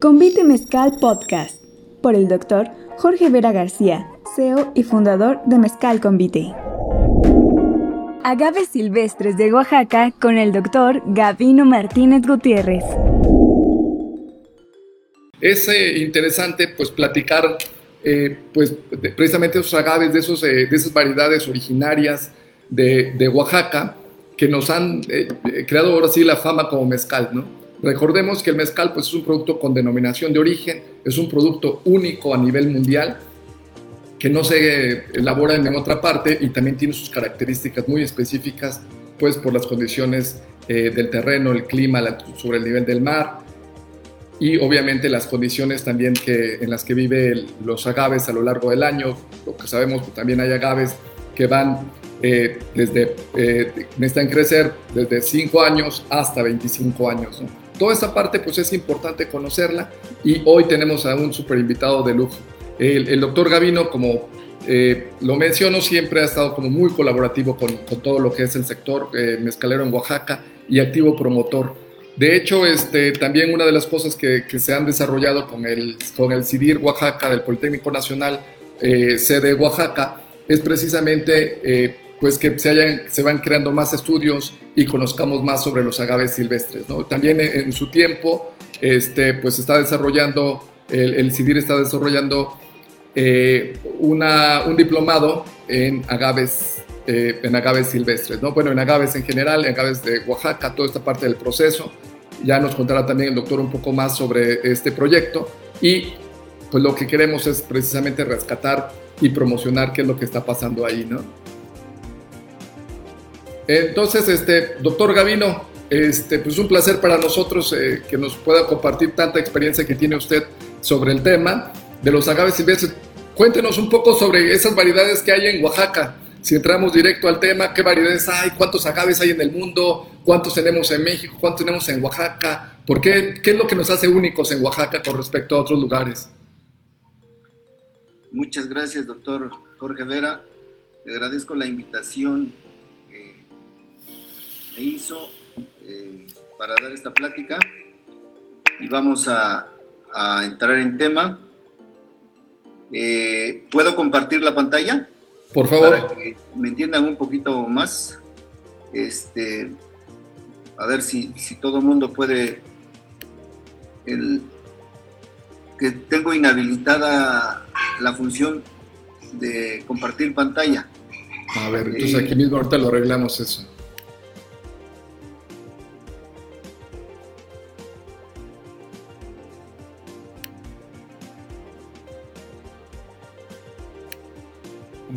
Convite Mezcal Podcast por el doctor Jorge Vera García, CEO y fundador de Mezcal Convite. Agaves silvestres de Oaxaca con el doctor Gavino Martínez Gutiérrez. Es eh, interesante pues platicar eh, pues precisamente esos agaves, eh, de esas variedades originarias de, de Oaxaca que nos han creado ahora sí la fama como mezcal, ¿no? Recordemos que el mezcal pues, es un producto con denominación de origen, es un producto único a nivel mundial que no se elabora en otra parte y también tiene sus características muy específicas pues por las condiciones eh, del terreno, el clima, sobre el nivel del mar y obviamente las condiciones también que, en las que viven los agaves a lo largo del año. Lo que sabemos que también hay agaves que van eh, desde, eh, necesitan crecer desde 5 años hasta 25 años. ¿no? Toda esta parte pues es importante conocerla y hoy tenemos a un super invitado de lujo. El, doctor Gavino, como eh, lo menciono, siempre ha estado como muy colaborativo con, con todo lo que es el sector eh, mezcalero en Oaxaca y activo promotor. De hecho, este, también una de las cosas que, que se han desarrollado con el, con el CIDIR Oaxaca del Politécnico Nacional, eh, sede Oaxaca, es precisamente eh, pues que se, hayan, se van creando más estudios y conozcamos más sobre los agaves silvestres. ¿no? También en, su tiempo, este, pues está desarrollando, el, el CIDIR está desarrollando eh, una, un diplomado en agaves, eh, en agaves silvestres, ¿no? bueno, en agaves en general, en agaves de Oaxaca, toda esta parte del proceso. Ya nos contará también el doctor un poco más sobre este proyecto y pues lo que queremos es precisamente rescatar y promocionar qué es lo que está pasando ahí, ¿no? Entonces, este, doctor Gavino, este, pues un placer para nosotros eh, que nos pueda compartir tanta experiencia que tiene usted sobre el tema de los agaves silvestres. Cuéntenos un poco sobre esas variedades que hay en Oaxaca. Si entramos directo al tema, ¿qué variedades hay? ¿Cuántos agaves hay en el mundo? ¿Cuántos tenemos en México? ¿Cuántos tenemos en Oaxaca? ¿Por qué? ¿Qué es lo que nos hace únicos en Oaxaca con respecto a otros lugares? Muchas gracias, doctor Jorge Vera. Le agradezco la invitación hizo eh, para dar esta plática y vamos a, entrar en tema. Eh, ¿Puedo compartir la pantalla? Por favor. Para que me entiendan un poquito más. Este, a ver si, si todo el mundo puede. El, que tengo inhabilitada la función de compartir pantalla. A ver, entonces aquí mismo ahorita lo arreglamos eso.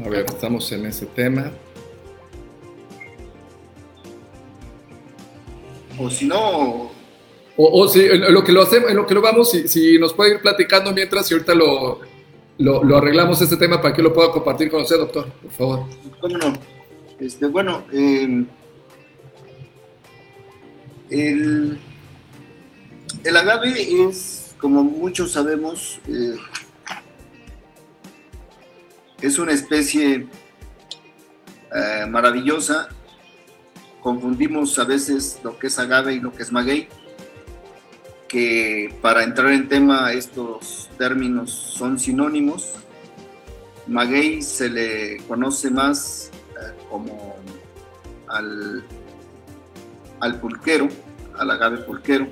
A ver, estamos en ese tema. O si no. O, si en lo que lo hacemos, en lo que lo vamos, si, si nos puede ir platicando mientras y ahorita lo, lo, arreglamos este tema para que lo pueda compartir con usted, doctor, por favor. ¿Cómo no? Este, bueno, el, el agave es, como muchos sabemos, eh, es una especie eh, maravillosa. Confundimos a veces lo que es agave y lo que es maguey, que para entrar en tema estos términos son sinónimos. Maguey se le conoce más eh, como al, al pulquero, al agave pulquero,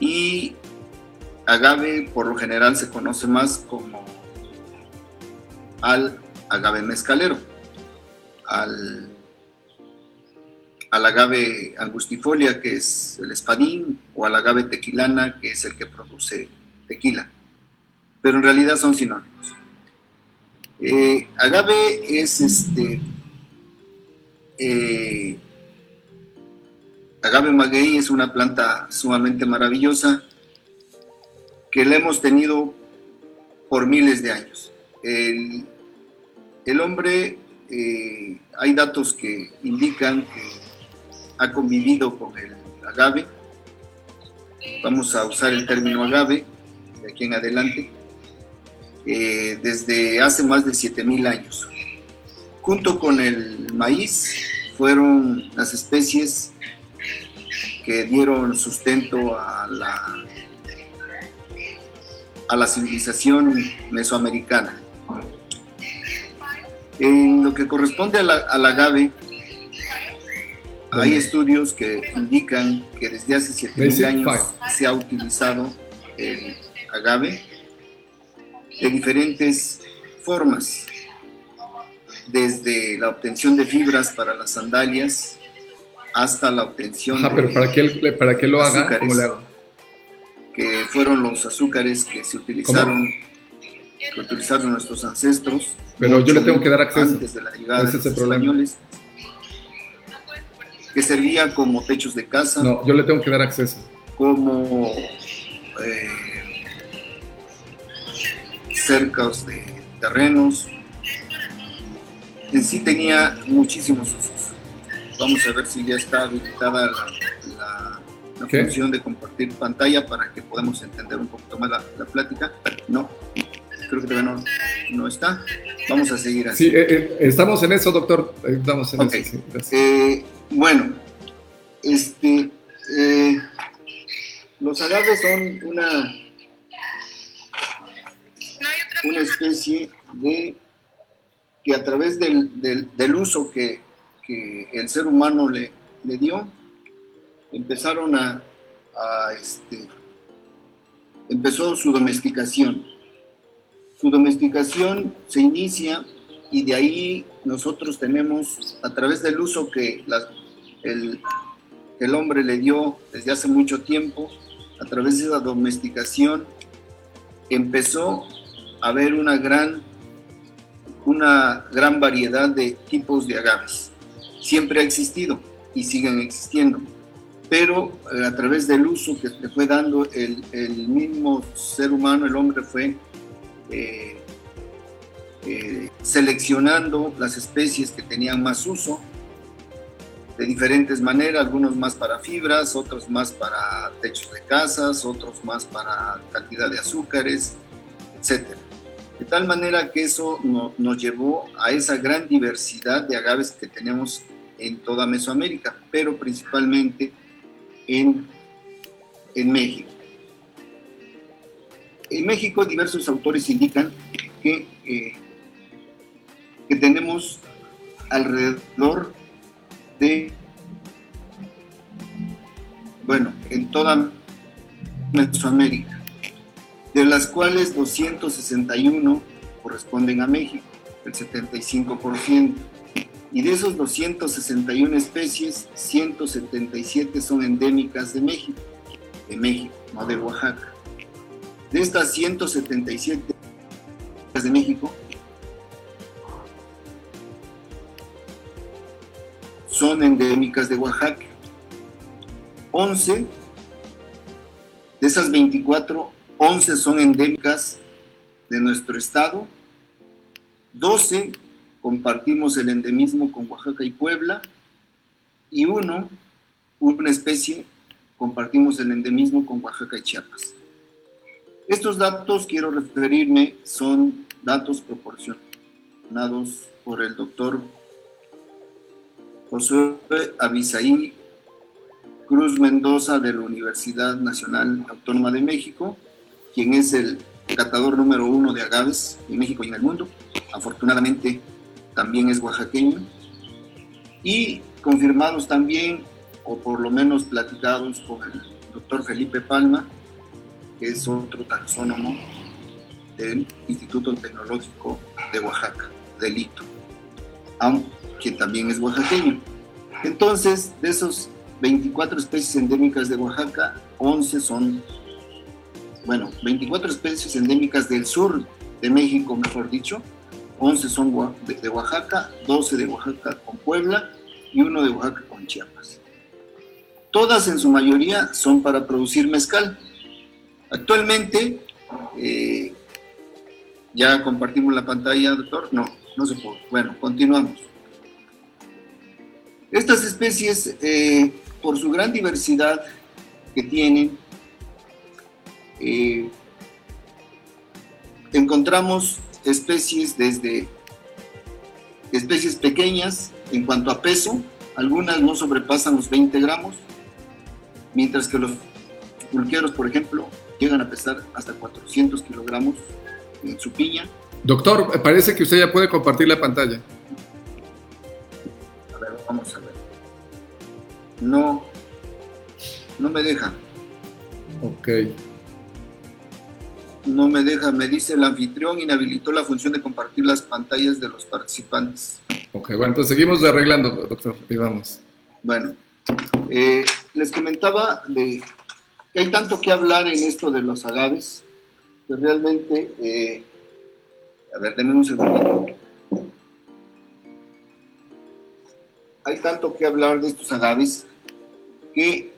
y agave por lo general se conoce más como al agave mezcalero, al, agave angustifolia, que es el espadín, o al agave tequilana, que es el que produce tequila. Pero en realidad son sinónimos. Eh, agave es este. Eh, agave maguey es una planta sumamente maravillosa que la hemos tenido por miles de años. El hombre, eh, hay datos que indican que ha convivido con el agave. Vamos a usar el término agave de aquí en adelante, eh, desde hace más de 7.000 años. Junto con el maíz fueron las especies que dieron sustento a la, a la civilización mesoamericana. En lo que corresponde a la, al agave, hay estudios que indican que desde hace 7.000 años se ha utilizado el agave de diferentes formas, desde la obtención de fibras para las sandalias hasta la obtención Ajá, pero para que, para que lo haga, ¿cómo le hago? Que fueron los azúcares que se utilizaron, que utilizaron nuestros ancestros. Pero yo le tengo que dar acceso. Antes de la llegada de los españoles que servía como techos de casa. No, yo le tengo que dar acceso. Como eh, cercas de terrenos. En sí tenía muchísimos usos. Vamos a ver si ya está habilitada la, función de compartir pantalla para que podamos entender un poquito más la, plática. No, creo que todavía no, no, está. Vamos a seguir así. Sí, eh, eh, estamos en eso, doctor. Estamos en eso. Sí, bueno, este, eh, los agaves son una, una especie de que a través del, del, uso que, que, el ser humano le, le dio, empezaron a, a este, empezó su domesticación. Su domesticación se inicia y de ahí nosotros tenemos, a través del uso que el, el hombre le dio desde hace mucho tiempo, a través de esa domesticación, empezó a haber una gran, una gran variedad de tipos de agaves. Siempre ha existido y siguen existiendo, pero eh, a través del uso que le fue dando el, el mismo ser humano, el hombre fue eh, eh, seleccionando las especies que tenían más uso de diferentes maneras, algunos más para fibras, otros más para techos de casas, otros más para cantidad de azúcares, etc. De tal manera que eso nos llevó a esa gran diversidad de agaves que tenemos en toda Mesoamérica, pero principalmente en, en México. En México diversos autores indican que, eh, que tenemos alrededor bueno, en toda Mesoamérica, de las cuales 261 corresponden a México, el 75%. Y de esos 261 especies, 177 son endémicas de México, de México, no de Oaxaca. De estas 177 de México, son endémicas de Oaxaca. 11 de esas 24, 11 son endémicas de nuestro estado. 12 compartimos el endemismo con Oaxaca y Puebla. Y uno, una especie, compartimos el endemismo con Oaxaca y Chiapas. Estos datos, quiero referirme, son datos proporcionados por el doctor José Abisaí Cruz Mendoza de la Universidad Nacional Autónoma de México, quien es el catador número uno de agaves en México y en el mundo. Afortunadamente también es oaxaqueño. Y confirmados también, o por lo menos platicados con el doctor Felipe Palma, que es otro taxónomo del Instituto Tecnológico de Oaxaca, del ITO que también es oaxaqueño. Entonces, de esos 24 especies endémicas de Oaxaca, 11 son, bueno, 24 especies endémicas del sur de México, mejor dicho, 11 son de Oaxaca, 12 de Oaxaca con Puebla y uno de Oaxaca con Chiapas. Todas en su mayoría son para producir mezcal. Actualmente, eh, ya compartimos la pantalla, doctor. No, no se puede. Bueno, continuamos. Estas especies, eh, por su gran diversidad que tienen, eh, encontramos especies desde especies pequeñas en cuanto a peso, algunas no sobrepasan los 20 gramos, mientras que los pulqueros, por ejemplo, llegan a pesar hasta 400 kilogramos en su piña. Doctor, parece que usted ya puede compartir la pantalla. A ver, vamos a ver. No, no me deja. Ok. No me deja, me dice el anfitrión inhabilitó la función de compartir las pantallas de los participantes. Ok, bueno, entonces seguimos arreglando, doctor. Y vamos. Bueno, eh, les comentaba de hay tanto que hablar en esto de los agaves, que realmente, eh, a ver, denme un segundo. Hay tanto que hablar de estos agaves que,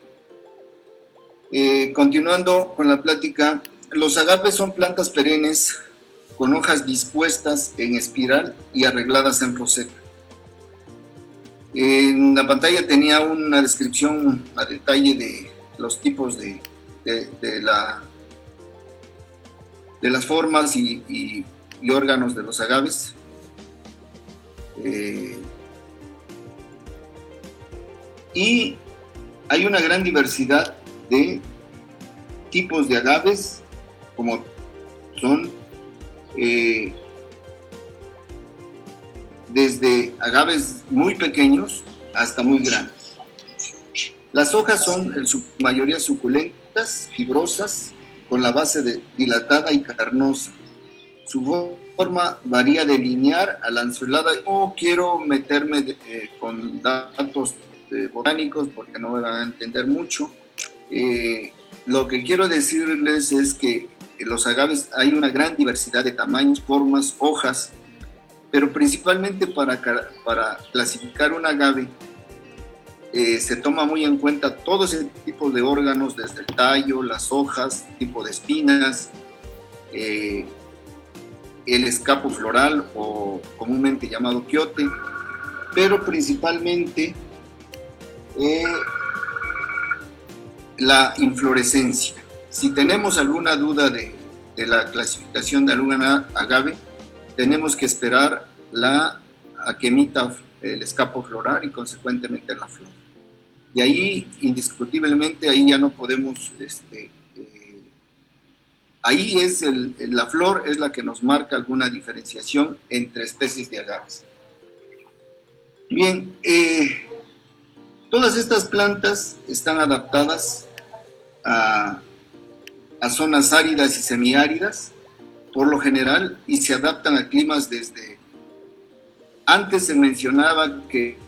eh, continuando con la plática, los agaves son plantas perennes con hojas dispuestas en espiral y arregladas en roseta. En la pantalla tenía una descripción a detalle de los tipos de, de, la, de las formas y, órganos de los agaves. Eh, y hay una gran diversidad de tipos de agaves, como son eh, desde agaves muy pequeños hasta muy grandes. Las hojas son en su mayoría suculentas, fibrosas, con la base dilatada y carnosa. Su forma varía de linear a lanceolada. No quiero meterme eh, con datos eh, botánicos porque no me van a entender mucho. Eh, lo que quiero decirles es que los agaves hay una gran diversidad de tamaños, formas, hojas, pero principalmente para, para clasificar un agave eh, se toma muy en cuenta todo ese tipo de órganos, desde el tallo, las hojas, tipo de espinas, eh, el escapo floral o comúnmente llamado quiote, pero principalmente eh, la inflorescencia. Si tenemos alguna duda de, la clasificación de alguna agave, tenemos que esperar la, a que emita el escapo floral y consecuentemente la flor. Y ahí, indiscutiblemente, ahí ya no podemos, este, eh, ahí es la flor es la que nos marca alguna diferenciación entre especies de agaves. Bien, eh, todas estas plantas están adaptadas a zonas áridas y semiáridas, por lo general, y se adaptan a climas desde... Antes se mencionaba que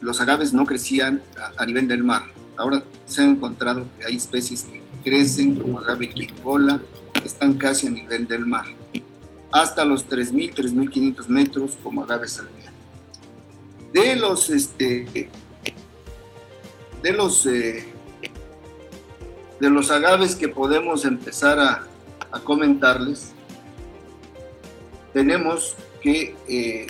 los agaves no crecían a, nivel del mar. Ahora se ha encontrado que hay especies que crecen como agave quicola, están casi a nivel del mar, hasta los 3.000, 3.500 metros como agave salvia. De los, este, de los, eh, de los agaves que podemos empezar a, a comentarles, tenemos que eh,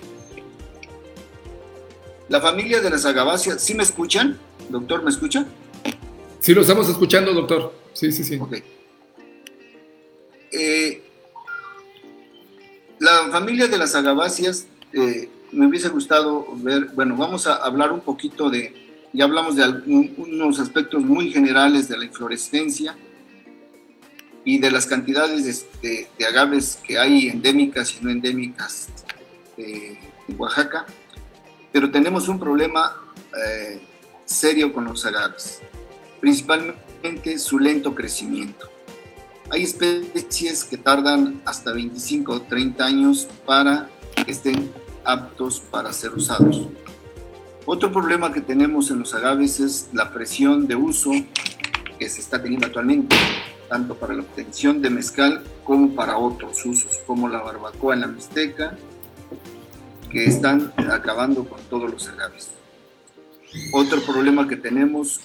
la familia de las agaváceas, ¿sí me escuchan? Doctor, ¿me escucha? Sí, lo estamos escuchando, doctor. Sí, sí, sí. Eh, la familia de las agaváceas, eh, me hubiese gustado ver, bueno, vamos a hablar un poquito de, ya hablamos de unos aspectos muy generales de la inflorescencia y de las cantidades de, agaves que hay endémicas y no endémicas eh, en Oaxaca pero tenemos un problema eh, serio con los agaves, principalmente su lento crecimiento. Hay especies que tardan hasta 25 o 30 años para que estén aptos para ser usados. Otro problema que tenemos en los agaves es la presión de uso que se está teniendo actualmente, tanto para la obtención de mezcal como para otros usos, como la barbacoa en la Mixteca están acabando con todos los agaves. Otro problema que tenemos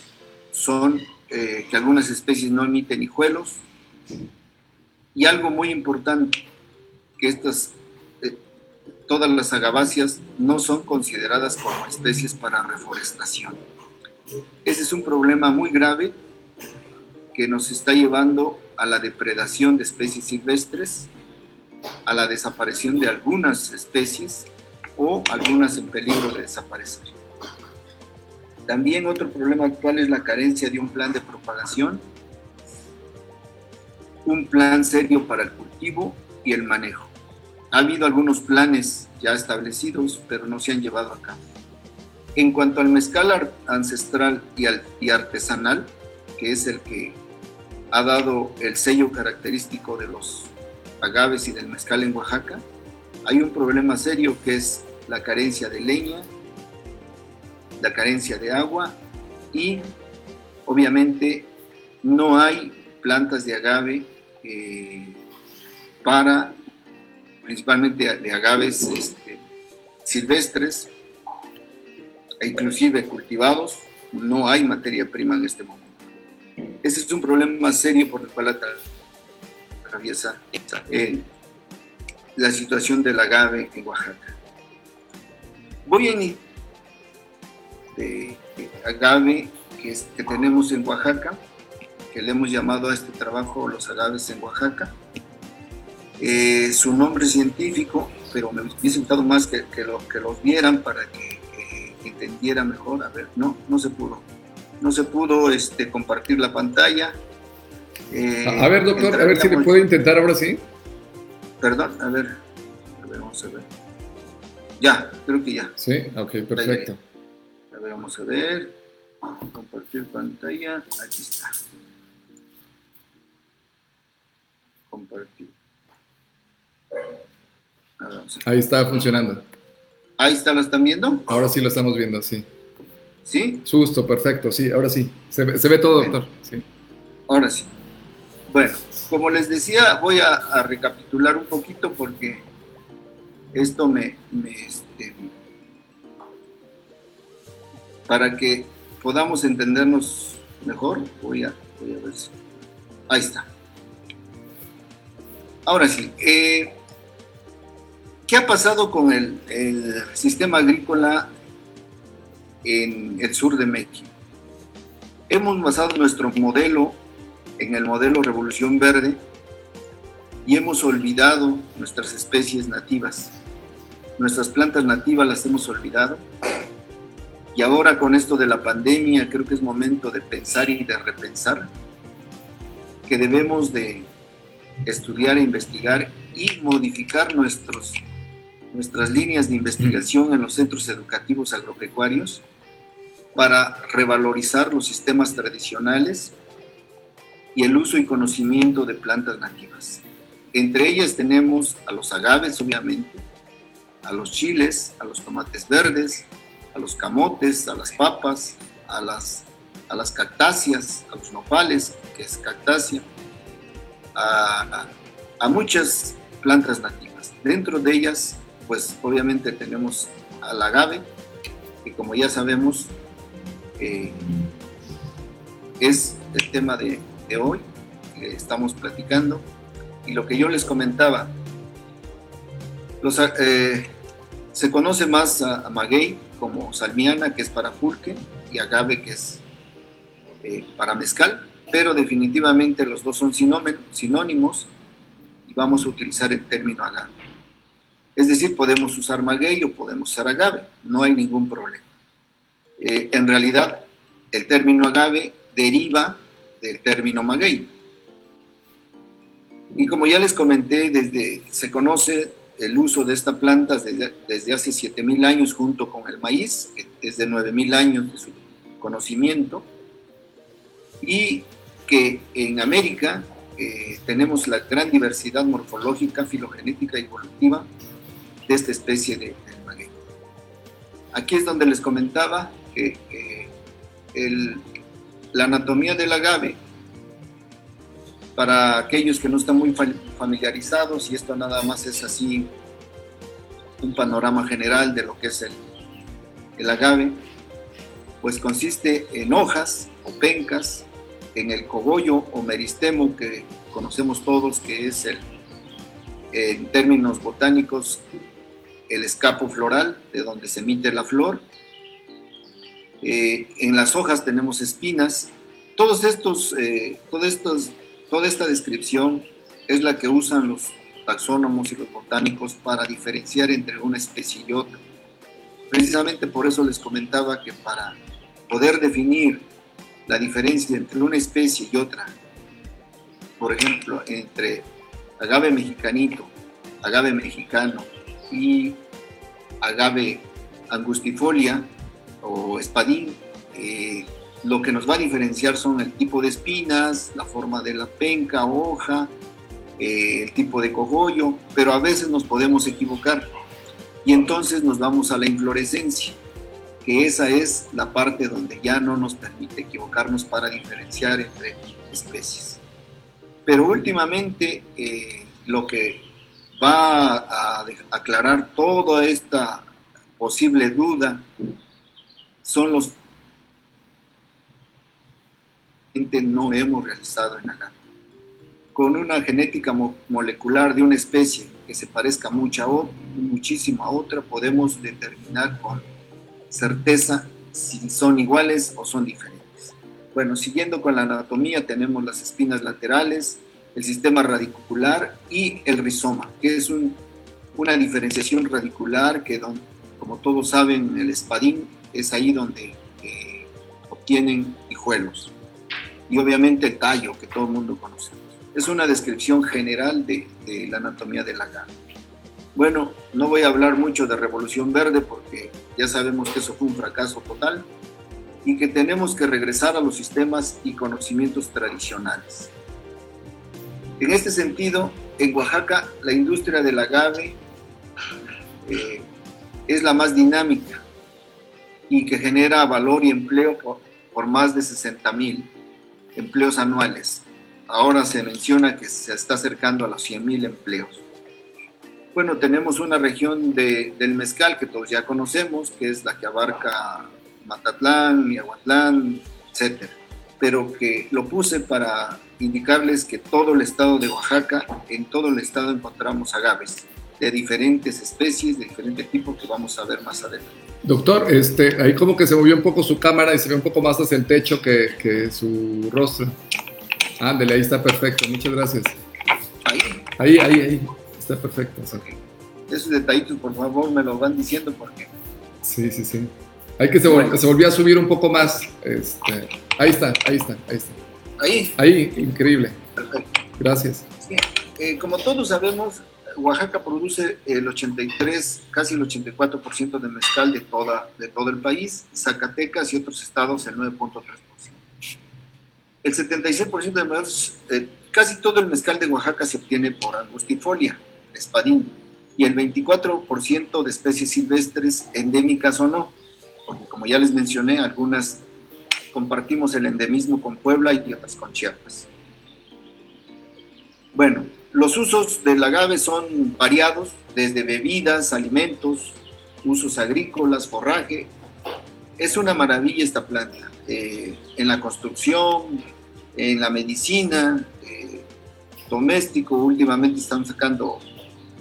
son eh, que algunas especies no emiten hijuelos y algo muy importante, que estas, eh, todas las agaváceas no son consideradas como especies para reforestación. Ese es un problema muy grave que nos está llevando a la depredación de especies silvestres, a la desaparición de algunas especies o algunas en peligro de desaparecer. También otro problema actual es la carencia de un plan de propagación un plan serio para el cultivo y el manejo. Ha habido algunos planes ya establecidos, pero no se han llevado a cabo. En cuanto al mezcal ancestral y, artesanal, que es el que ha dado el sello característico de los agaves y del mezcal en Oaxaca, hay un problema serio que es la carencia de leña, la carencia de agua y obviamente no hay plantas de agave eh, para, principalmente de agaves este, silvestres e inclusive cultivados, no hay materia prima en este momento. Ese es un problema serio por el cual atraviesa eh, la situación del agave en Oaxaca. Voy en de, agave que, que tenemos en Oaxaca, que le hemos llamado a este trabajo los agaves en Oaxaca. Eh, su nombre científico, pero me hubiese gustado más que, que, lo, que los vieran para que, entendiera mejor. A ver, no, no se pudo. No se pudo este, compartir la pantalla. Eh, a ver, doctor, a ver si le puedo intentar ahora sí. Perdón, a ver, a ver, vamos a ver. Ya, creo que ya. Sí, ok, perfecto. A ver, vamos a ver. Compartir pantalla. Aquí está. Compartir. Ahí está funcionando. Ahí está, ¿lo están viendo? Ahora sí lo estamos viendo, sí. ¿Sí? Susto, perfecto, sí, ahora sí. Se ve, todo, doctor. Sí. Ahora sí. Bueno, como les decía, voy a, recapitular un poquito porque esto me, este, para que podamos entendernos mejor, voy a, voy a ver si. Ahí está. Ahora sí, eh, ¿qué ha pasado con el, el, sistema agrícola en el sur de México? Hemos basado nuestro modelo en el modelo Revolución Verde y hemos olvidado nuestras especies nativas. Nuestras plantas nativas las hemos olvidado. Y ahora con esto de la pandemia creo que es momento de pensar y de repensar que debemos de estudiar e investigar y modificar nuestros, nuestras líneas de investigación en los centros educativos agropecuarios para revalorizar los sistemas tradicionales y el uso y conocimiento de plantas nativas. Entre ellas tenemos a los agaves, obviamente, a los chiles, a los tomates verdes, a los camotes, a las papas, a las, a las cactáceas, a los nopales, que es cactácea, a, muchas plantas nativas. Dentro de ellas, pues obviamente tenemos al agave, que como ya sabemos, eh, es el tema de hoy que estamos platicando. Y lo que yo les comentaba, los, eh, se conoce más a, maguey como salmiana, que es para pulque, y agave, que es eh, para mezcal, pero definitivamente los dos son sinónimos y vamos a utilizar el término agave. Es decir, podemos usar maguey o podemos usar agave, no hay ningún problema. Eh, en realidad, el término agave deriva del término maguey. Y como ya les comenté, desde, se conoce el uso de esta planta desde, desde hace 7.000 años junto con el maíz, que es de 9.000 años de su conocimiento, y que en América eh, tenemos la gran diversidad morfológica, filogenética y evolutiva de esta especie de, maguey. Aquí es donde les comentaba que el, la anatomía del agave, para aquellos que no están muy familiarizados, y esto nada más es así un panorama general de lo que es el, el agave, pues consiste en hojas o pencas, en el cogollo o meristemo que conocemos todos, que es el, en términos botánicos, el escapo floral, de donde se emite la flor, eh, en las hojas tenemos espinas. Todos estos, eh, toda esta descripción es la que usan los taxónomos y los botánicos para diferenciar entre una especie y otra. Precisamente por eso les comentaba que para poder definir la diferencia entre una especie y otra por ejemplo, entre agave mexicanito, agave mexicano y agave angustifolia o espadín, eh, lo que nos va a diferenciar son el tipo de espinas, la forma de la penca, hoja, eh, el tipo de cogollo, pero a veces nos podemos equivocar y entonces nos vamos a la inflorescencia, que esa es la parte donde ya no nos permite equivocarnos para diferenciar entre especies. Pero últimamente eh, lo que va a aclarar toda esta posible duda son los que no hemos realizado en agave. Con una genética molecular de una especie que se parezca mucho a muchísimo a otra, podemos determinar con certeza si son iguales o son diferentes. Bueno, siguiendo con la anatomía, tenemos las espinas laterales, el sistema radicular y el rizoma, que es una diferenciación radicular que, como todos saben, el espadín es ahí donde eh, obtienen hijuelos. Y obviamente el tallo, que todo el mundo conoce. Es una descripción general de, la anatomía de la gana. Bueno, no voy a hablar mucho de Revolución Verde porque ya sabemos que eso fue un fracaso total y que tenemos que regresar a los sistemas y conocimientos tradicionales. En este sentido, en Oaxaca la industria del agave eh, es la más dinámica y que genera valor y empleo por, más de 60 mil empleos anuales. Ahora se menciona que se está acercando a los 100 mil empleos. Bueno, tenemos una región del mezcal que todos ya conocemos, que es la que abarca Matatlán, Miahuatlán, etc. Pero que lo puse para indicarles que todo el estado de Oaxaca, en todo el estado encontramos agaves de diferentes especies, de diferentes tipos que vamos a ver más adelante. Doctor, este, ahí como que se movió un poco su cámara y se ve un poco más hacia el techo que, que su rostro. Ándele, ahí está perfecto, muchas gracias. Ahí. Ahí, ahí, ahí. Está perfecto. Esos detallitos, por favor, me lo van diciendo porque... Sí, sí, sí. Hay que se, volvió a subir un poco más. Este, ahí está, ahí está, ahí está. Ahí. Ahí, increíble. Perfecto. Gracias. Eh, como todos sabemos, Oaxaca produce el 83, casi el 84% de mezcal de, toda, de todo el país, Zacatecas y otros estados el 9.3%. El 76% de mezcal, eh, casi todo el mezcal de Oaxaca se obtiene por angustifolia, espadín, y el 24% de especies silvestres endémicas o no porque como ya les mencioné, algunas compartimos el endemismo con Puebla y otras con Chiapas. Bueno, los usos del agave son variados, desde bebidas, alimentos, usos agrícolas, forraje. Es una maravilla esta planta. Eh, en la construcción, en la medicina, eh, doméstico, últimamente están sacando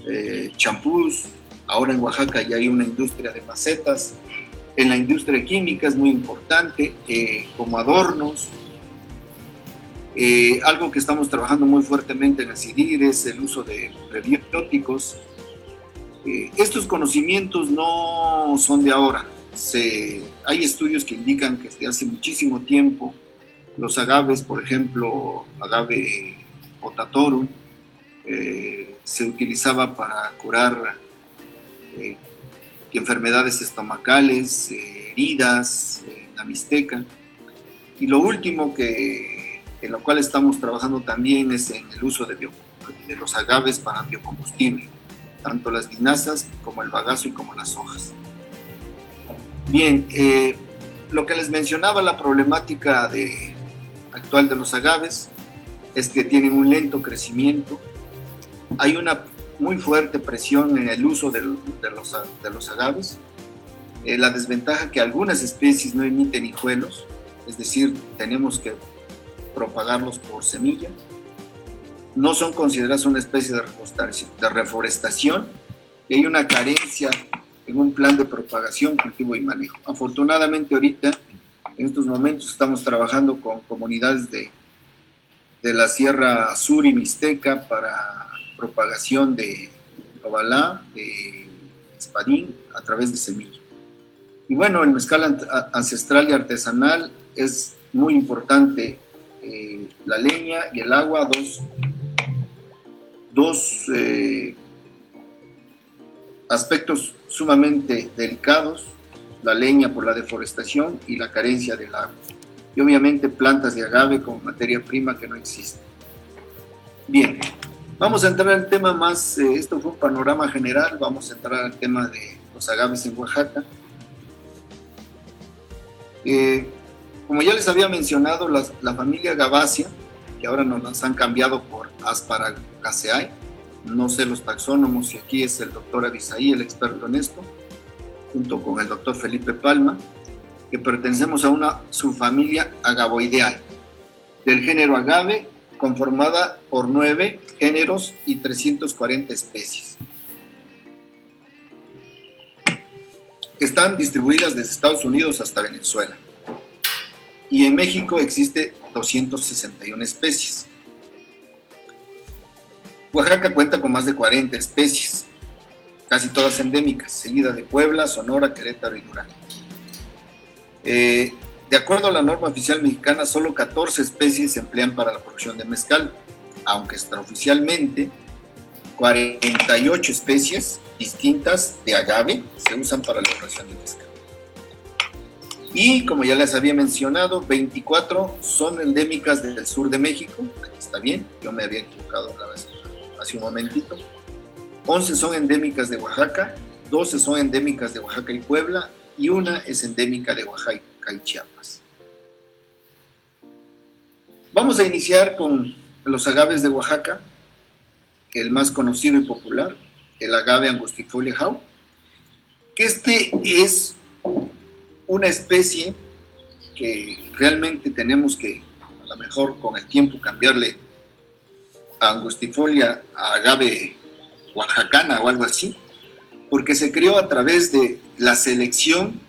eh, champús, ahora en Oaxaca ya hay una industria de macetas, en la industria química es muy importante, como adornos. Eh, algo que estamos trabajando muy fuertemente en CIDIR es el uso de prebióticos. Eh, estos conocimientos no son de ahora. Hay estudios que indican que desde hace muchísimo tiempo los agaves, por ejemplo, agave potatorum, se utilizaba para curar enfermedades estomacales, eh, heridas, eh, la mixteca. Y lo último que, en lo cual estamos trabajando también es en el uso de, de los agaves para biocombustible, tanto las linazas como el bagazo y como las hojas. Bien, eh, lo que les mencionaba, la problemática de, actual de los agaves es que tienen un lento crecimiento. Hay una muy fuerte presión en el uso de, los, de los agaves. Eh, la desventaja que algunas especies no emiten hijuelos, es decir, tenemos que propagarlos por semilla. No son consideradas una especie de reforestación, y hay una carencia en un plan de propagación, cultivo y manejo. Afortunadamente ahorita, en estos momentos, estamos trabajando con comunidades de, de la Sierra Sur y Mixteca para propagación de ovalá, de espadín a través de semilla. Y bueno, el mezcal ancestral y artesanal es muy importante. La leña y el agua, dos, dos eh, aspectos sumamente delicados, la leña por la deforestación y la carencia del agua. Y obviamente plantas de agave como materia prima que no existe. Bien, vamos a entrar al tema más, eh, esto fue un panorama general, vamos a entrar al tema de los agaves en Oaxaca. Eh, como ya les había mencionado, la familia Gavacia, que ahora nos las han cambiado por Asparagaceae, no sé los taxónomos y aquí es el doctor Abisaí, el experto en esto, junto con el doctor Felipe Palma, que pertenecemos a una subfamilia agavoideal del género agave, conformada por nueve géneros y 340 especies. Están distribuidas desde Estados Unidos hasta Venezuela. Y en México existe 261 especies. Oaxaca cuenta con más de 40 especies, casi todas endémicas, seguida de Puebla, Sonora, Querétaro y Durango. Eh, de acuerdo a la norma oficial mexicana, solo 14 especies se emplean para la producción de mezcal, aunque extraoficialmente 48 especies distintas de agave se usan para la producción de mezcal. Y como ya les había mencionado, 24 son endémicas del sur de México, está bien, yo me había equivocado la vez hace un momentito. 11 son endémicas de Oaxaca, 12 son endémicas de Oaxaca y Puebla y una es endémica de Oaxaca y Chiapas. Vamos a iniciar con los agaves de Oaxaca, el más conocido y popular, el agave angustifolia jau, que este es una especie que realmente tenemos que, a lo mejor con el tiempo, cambiarle angustifolia a agave oaxacana o algo así, porque se creó a través de la selección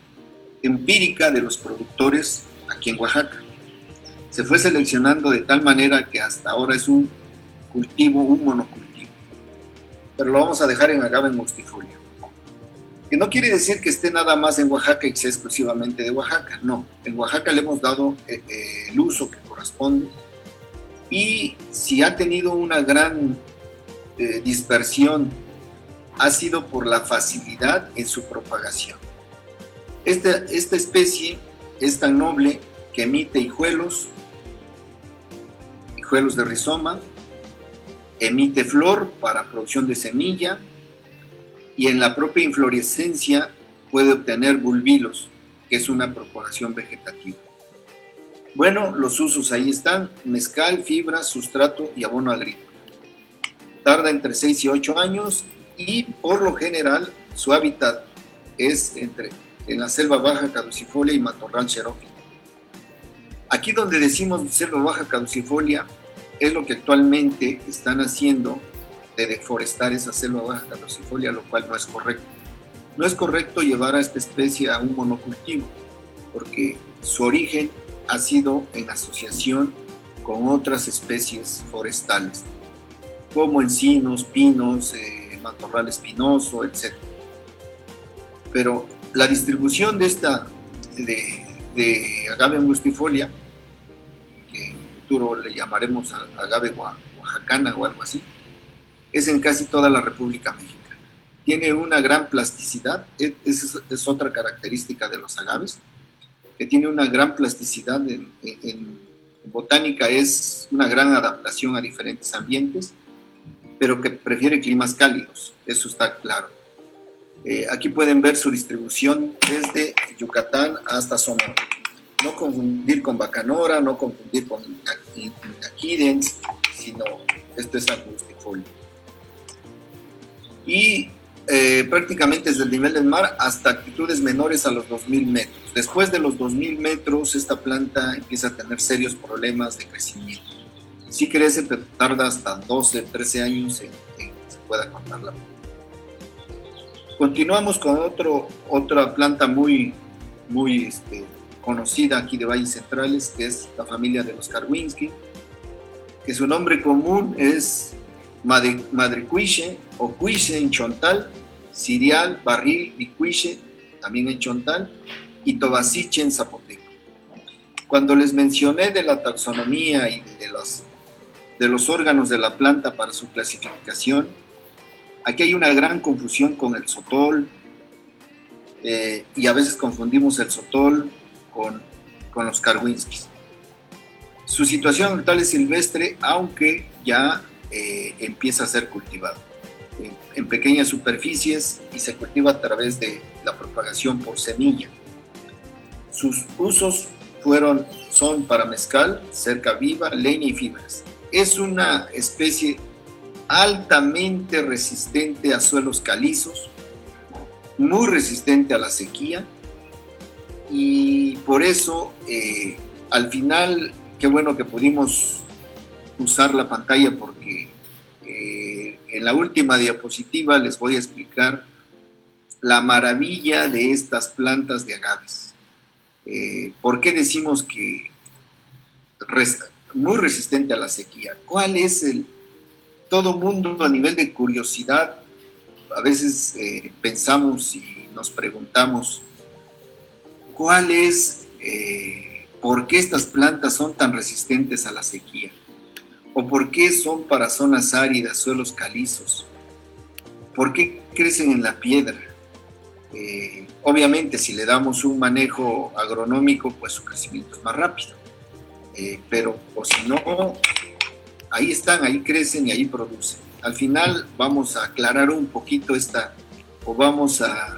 empírica de los productores aquí en Oaxaca. Se fue seleccionando de tal manera que hasta ahora es un cultivo, un monocultivo. Pero lo vamos a dejar en agave angustifolia. Que no quiere decir que esté nada más en Oaxaca y sea exclusivamente de Oaxaca, no. En Oaxaca le hemos dado eh, eh, el uso que corresponde y si ha tenido una gran eh, dispersión, ha sido por la facilidad en su propagación. Esta, esta especie es tan noble que emite hijuelos, hijuelos de rizoma, emite flor para producción de semilla y en la propia inflorescencia puede obtener bulbilos, que es una propagación vegetativa. Bueno, los usos ahí están, mezcal, fibra, sustrato y abono agrícola. Tarda entre 6 y 8 años y por lo general su hábitat es entre en la selva baja caducifolia y matorral xerófilo. Aquí donde decimos selva baja caducifolia es lo que actualmente están haciendo de deforestar esa selva baja caducifolia, lo cual no es correcto. No es correcto llevar a esta especie a un monocultivo, porque su origen ha sido en asociación con otras especies forestales, como encinos, pinos, eh, matorral espinoso, etc. Pero la distribución de esta, de, de agave angustifolia, que en futuro le llamaremos agave oaxacana o algo así, es en casi toda la República Mexicana. Tiene una gran plasticidad, es, es otra característica de los agaves, que tiene una gran plasticidad en, botánica, es una gran adaptación a diferentes ambientes, pero que prefiere climas cálidos, eso está claro. Eh, aquí pueden ver su distribución desde Yucatán hasta Sonora. No confundir con Bacanora, no confundir con Aquidens, sino esto es angustifolia. Y eh, prácticamente desde el nivel del mar hasta altitudes menores a los 2.000 metros. Después de los 2.000 metros, esta planta empieza a tener serios problemas de crecimiento. Sí crece, pero tarda hasta 12, 13 años que se pueda cortar Continuamos con otro, otra planta muy, muy este, conocida aquí de Valles Centrales, que es la familia de los Karwinski, que su nombre común es Madrecuiche o Cuiche en Chontal, Cirial, Barril y Cuiche, también en Chontal, y Tobasiche en Zapoteco. Cuando les mencioné de la taxonomía y de los, de los órganos de la planta para su clasificación, aquí hay una gran confusión con el sotol eh, y a veces confundimos el sotol con, con los carwinskis. Su situación actual es silvestre, aunque ya eh, empieza a ser cultivado en, pequeñas superficies y se cultiva a través de la propagación por semilla. Sus usos fueron, son para mezcal, cerca viva, leña y fibras. Es una especie altamente resistente a suelos calizos, muy resistente a la sequía y por eso eh, al final qué bueno que pudimos usar la pantalla porque eh, en la última diapositiva les voy a explicar la maravilla de estas plantas de agaves. Eh, ¿Por qué decimos que muy resistente a la sequía? ¿Cuál es el... Todo mundo a nivel de curiosidad, a veces eh, pensamos y nos preguntamos, ¿cuál es ¿Por qué estas plantas son tan resistentes a la sequía? ¿O por qué son para zonas áridas, suelos calizos? ¿Por qué crecen en la piedra? Eh, obviamente, si le damos un manejo agronómico, pues su crecimiento es más rápido. Eh, pero, o si no, ahí están, ahí crecen y ahí producen. Al final vamos a aclarar un poquito esta, o vamos a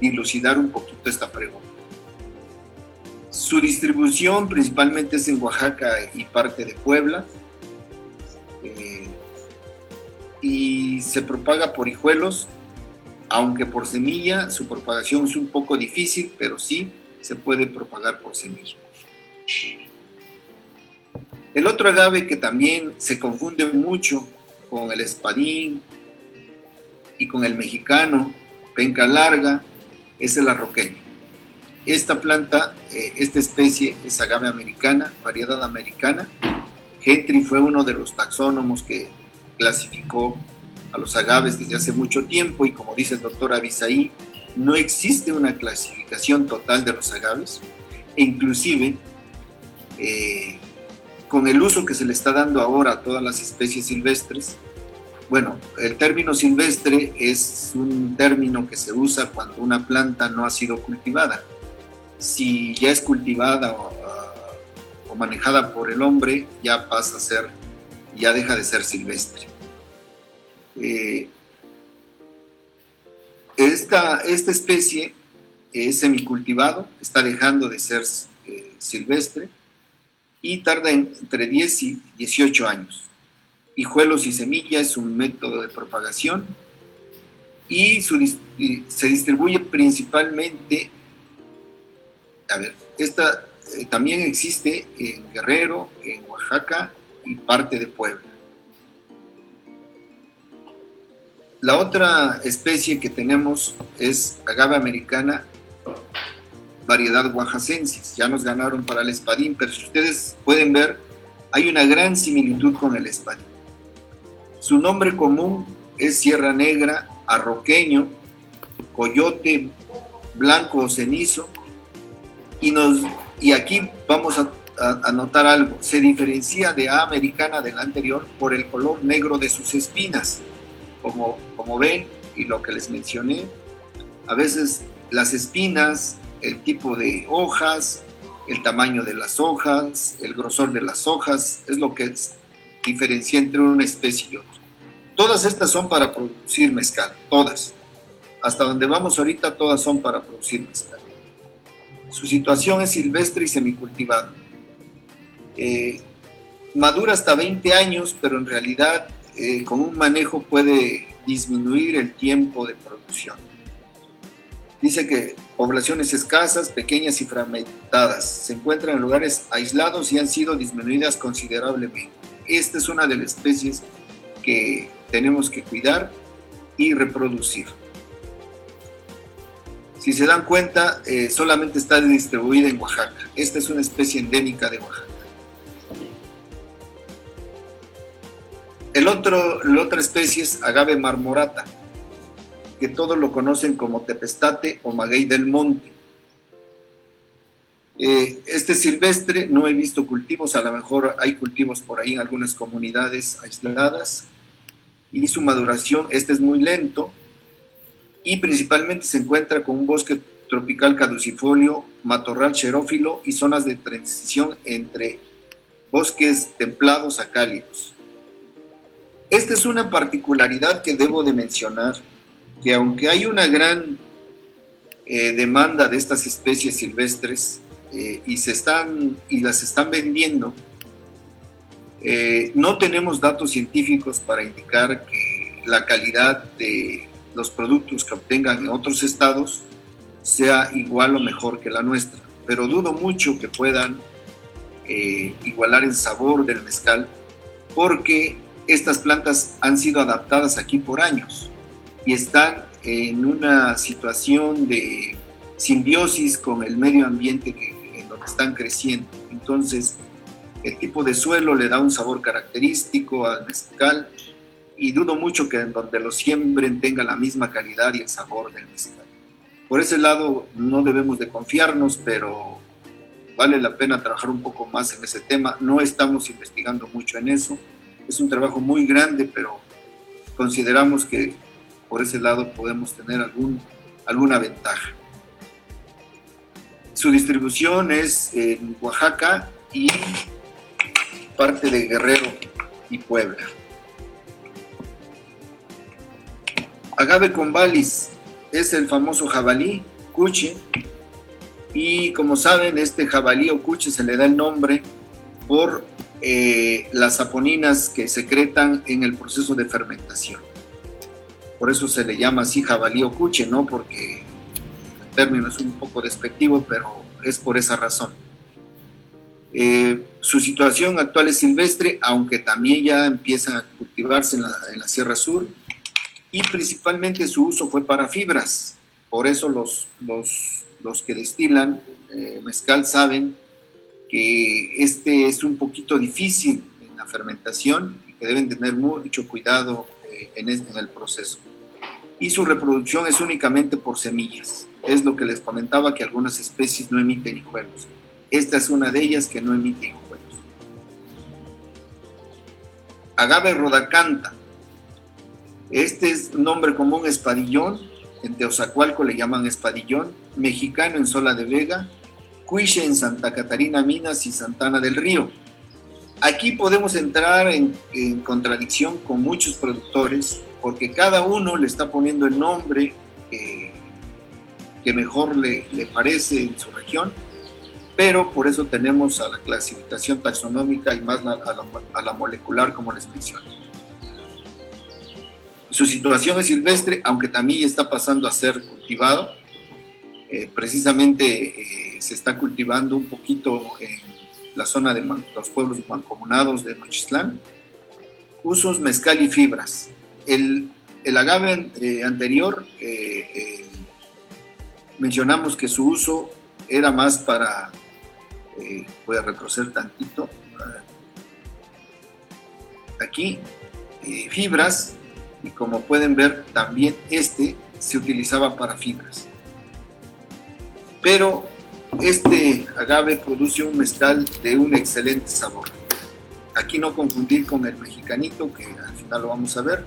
dilucidar un poquito esta pregunta. Su distribución principalmente es en Oaxaca y parte de Puebla. Eh, y se propaga por hijuelos, aunque por semilla su propagación es un poco difícil, pero sí se puede propagar por semilla. El otro agave que también se confunde mucho con el espadín y con el mexicano, penca larga, es el arroqueño. Esta planta, eh, esta especie es agave americana, variedad americana. Gentry fue uno de los taxónomos que clasificó a los agaves desde hace mucho tiempo y como dice el doctor Abisaí, no existe una clasificación total de los agaves e inclusive eh, con el uso que se le está dando ahora a todas las especies silvestres, bueno, el término silvestre es un término que se usa cuando una planta no ha sido cultivada si ya es cultivada o, manejada por el hombre, ya pasa a ser, ya deja de ser silvestre. Eh, esta, esta especie es semicultivado, está dejando de ser eh, silvestre y tarda entre 10 y 18 años. Hijuelos y semilla es un método de propagación y se distribuye principalmente a ver, esta eh, también existe en Guerrero, en Oaxaca y parte de Puebla. La otra especie que tenemos es agave americana, variedad oaxacensis. Ya nos ganaron para el espadín, pero si ustedes pueden ver, hay una gran similitud con el espadín. Su nombre común es Sierra Negra, arroqueño, coyote blanco o cenizo, y, nos, y aquí vamos a, notar algo. Se diferencia de A americana del anterior por el color negro de sus espinas. Como, como ven y lo que les mencioné, a veces las espinas, el tipo de hojas, el tamaño de las hojas, el grosor de las hojas, es lo que diferencia entre una especie y otra. Todas estas son para producir mezcal, todas. Hasta donde vamos ahorita, todas son para producir mezcal. Su situación es silvestre y semicultivado. Eh, madura hasta 20 años, pero en realidad eh, con un manejo puede disminuir el tiempo de producción. Dice que poblaciones escasas, pequeñas y fragmentadas se encuentran en lugares aislados y han sido disminuidas considerablemente. Esta es una de las especies que tenemos que cuidar y reproducir. Si se dan cuenta, eh, solamente está distribuida en Oaxaca. Esta es una especie endémica de Oaxaca. El otro, la otra especie es agave marmorata, que todos lo conocen como tepestate o maguey del monte. Eh, este silvestre no he visto cultivos, a lo mejor hay cultivos por ahí en algunas comunidades aisladas y su maduración, este es muy lento y principalmente se encuentra con un bosque tropical caducifolio, matorral xerófilo y zonas de transición entre bosques templados a cálidos. Esta es una particularidad que debo de mencionar, que aunque hay una gran eh, demanda de estas especies silvestres eh, y, se están, y las están vendiendo, eh, no tenemos datos científicos para indicar que la calidad de los productos que obtengan en otros estados sea igual o mejor que la nuestra, pero dudo mucho que puedan igualar el sabor del mezcal porque estas plantas han sido adaptadas aquí por años y están en una situación de simbiosis con el medio ambiente que, en que están creciendo. Entonces, el tipo de suelo le da un sabor característico al mezcal y dudo mucho que en donde lo siembren tenga la misma calidad y el sabor del mezcal. Por ese lado no debemos de confiarnos, pero vale la pena trabajar un poco más en ese tema. No estamos investigando mucho en eso es un trabajo muy grande, pero consideramos que por ese lado podemos tener algún, alguna ventaja. Su distribución es en Oaxaca y parte de Guerrero y Puebla. Agave con balis es el famoso jabalí, cuche, y como saben, este jabalí o cuche se le da el nombre por eh, las saponinas que secretan en el proceso de fermentación. Por eso se le llama así jabalí o cuche, ¿no? Porque el término es un poco despectivo, pero es por esa razón. Eh, su situación actual es silvestre, aunque también ya empiezan a cultivarse en la, Sierra Sur, y principalmente su uso fue para fibras. Por eso los, los, los que destilan eh, mezcal saben que este es un poquito difícil en la fermentación y que deben tener mucho cuidado eh, en, el proceso. Y su reproducción es únicamente por semillas. Es lo que les comentaba que algunas especies no emiten hijuelos. Esta es una de ellas que no emite hijuelos. Agave rodacanta. Este es nombre común espadillón. En Teozacualco le llaman espadillón. Mexicano en Sola de Vega Cuiche en Santa Catarina Minas y Santana del Río. Aquí podemos entrar en, contradicción con muchos productores porque cada uno le está poniendo el nombre que mejor le, parece en su región, pero por eso tenemos a la clasificación taxonómica y más a la, molecular como les. Su situación es silvestre, aunque también está pasando a ser cultivado. Eh, precisamente eh, se está cultivando un poquito en la zona de los pueblos mancomunados de Nochistlán. Usos mezcal y fibras. El, agave eh, anterior mencionamos que su uso era más para, voy a retroceder tantito, aquí, fibras, y como pueden ver también este se utilizaba para fibras. Pero este agave produce un mezcal de un excelente sabor. Aquí no confundir con el mexicanito, que al final lo vamos a ver.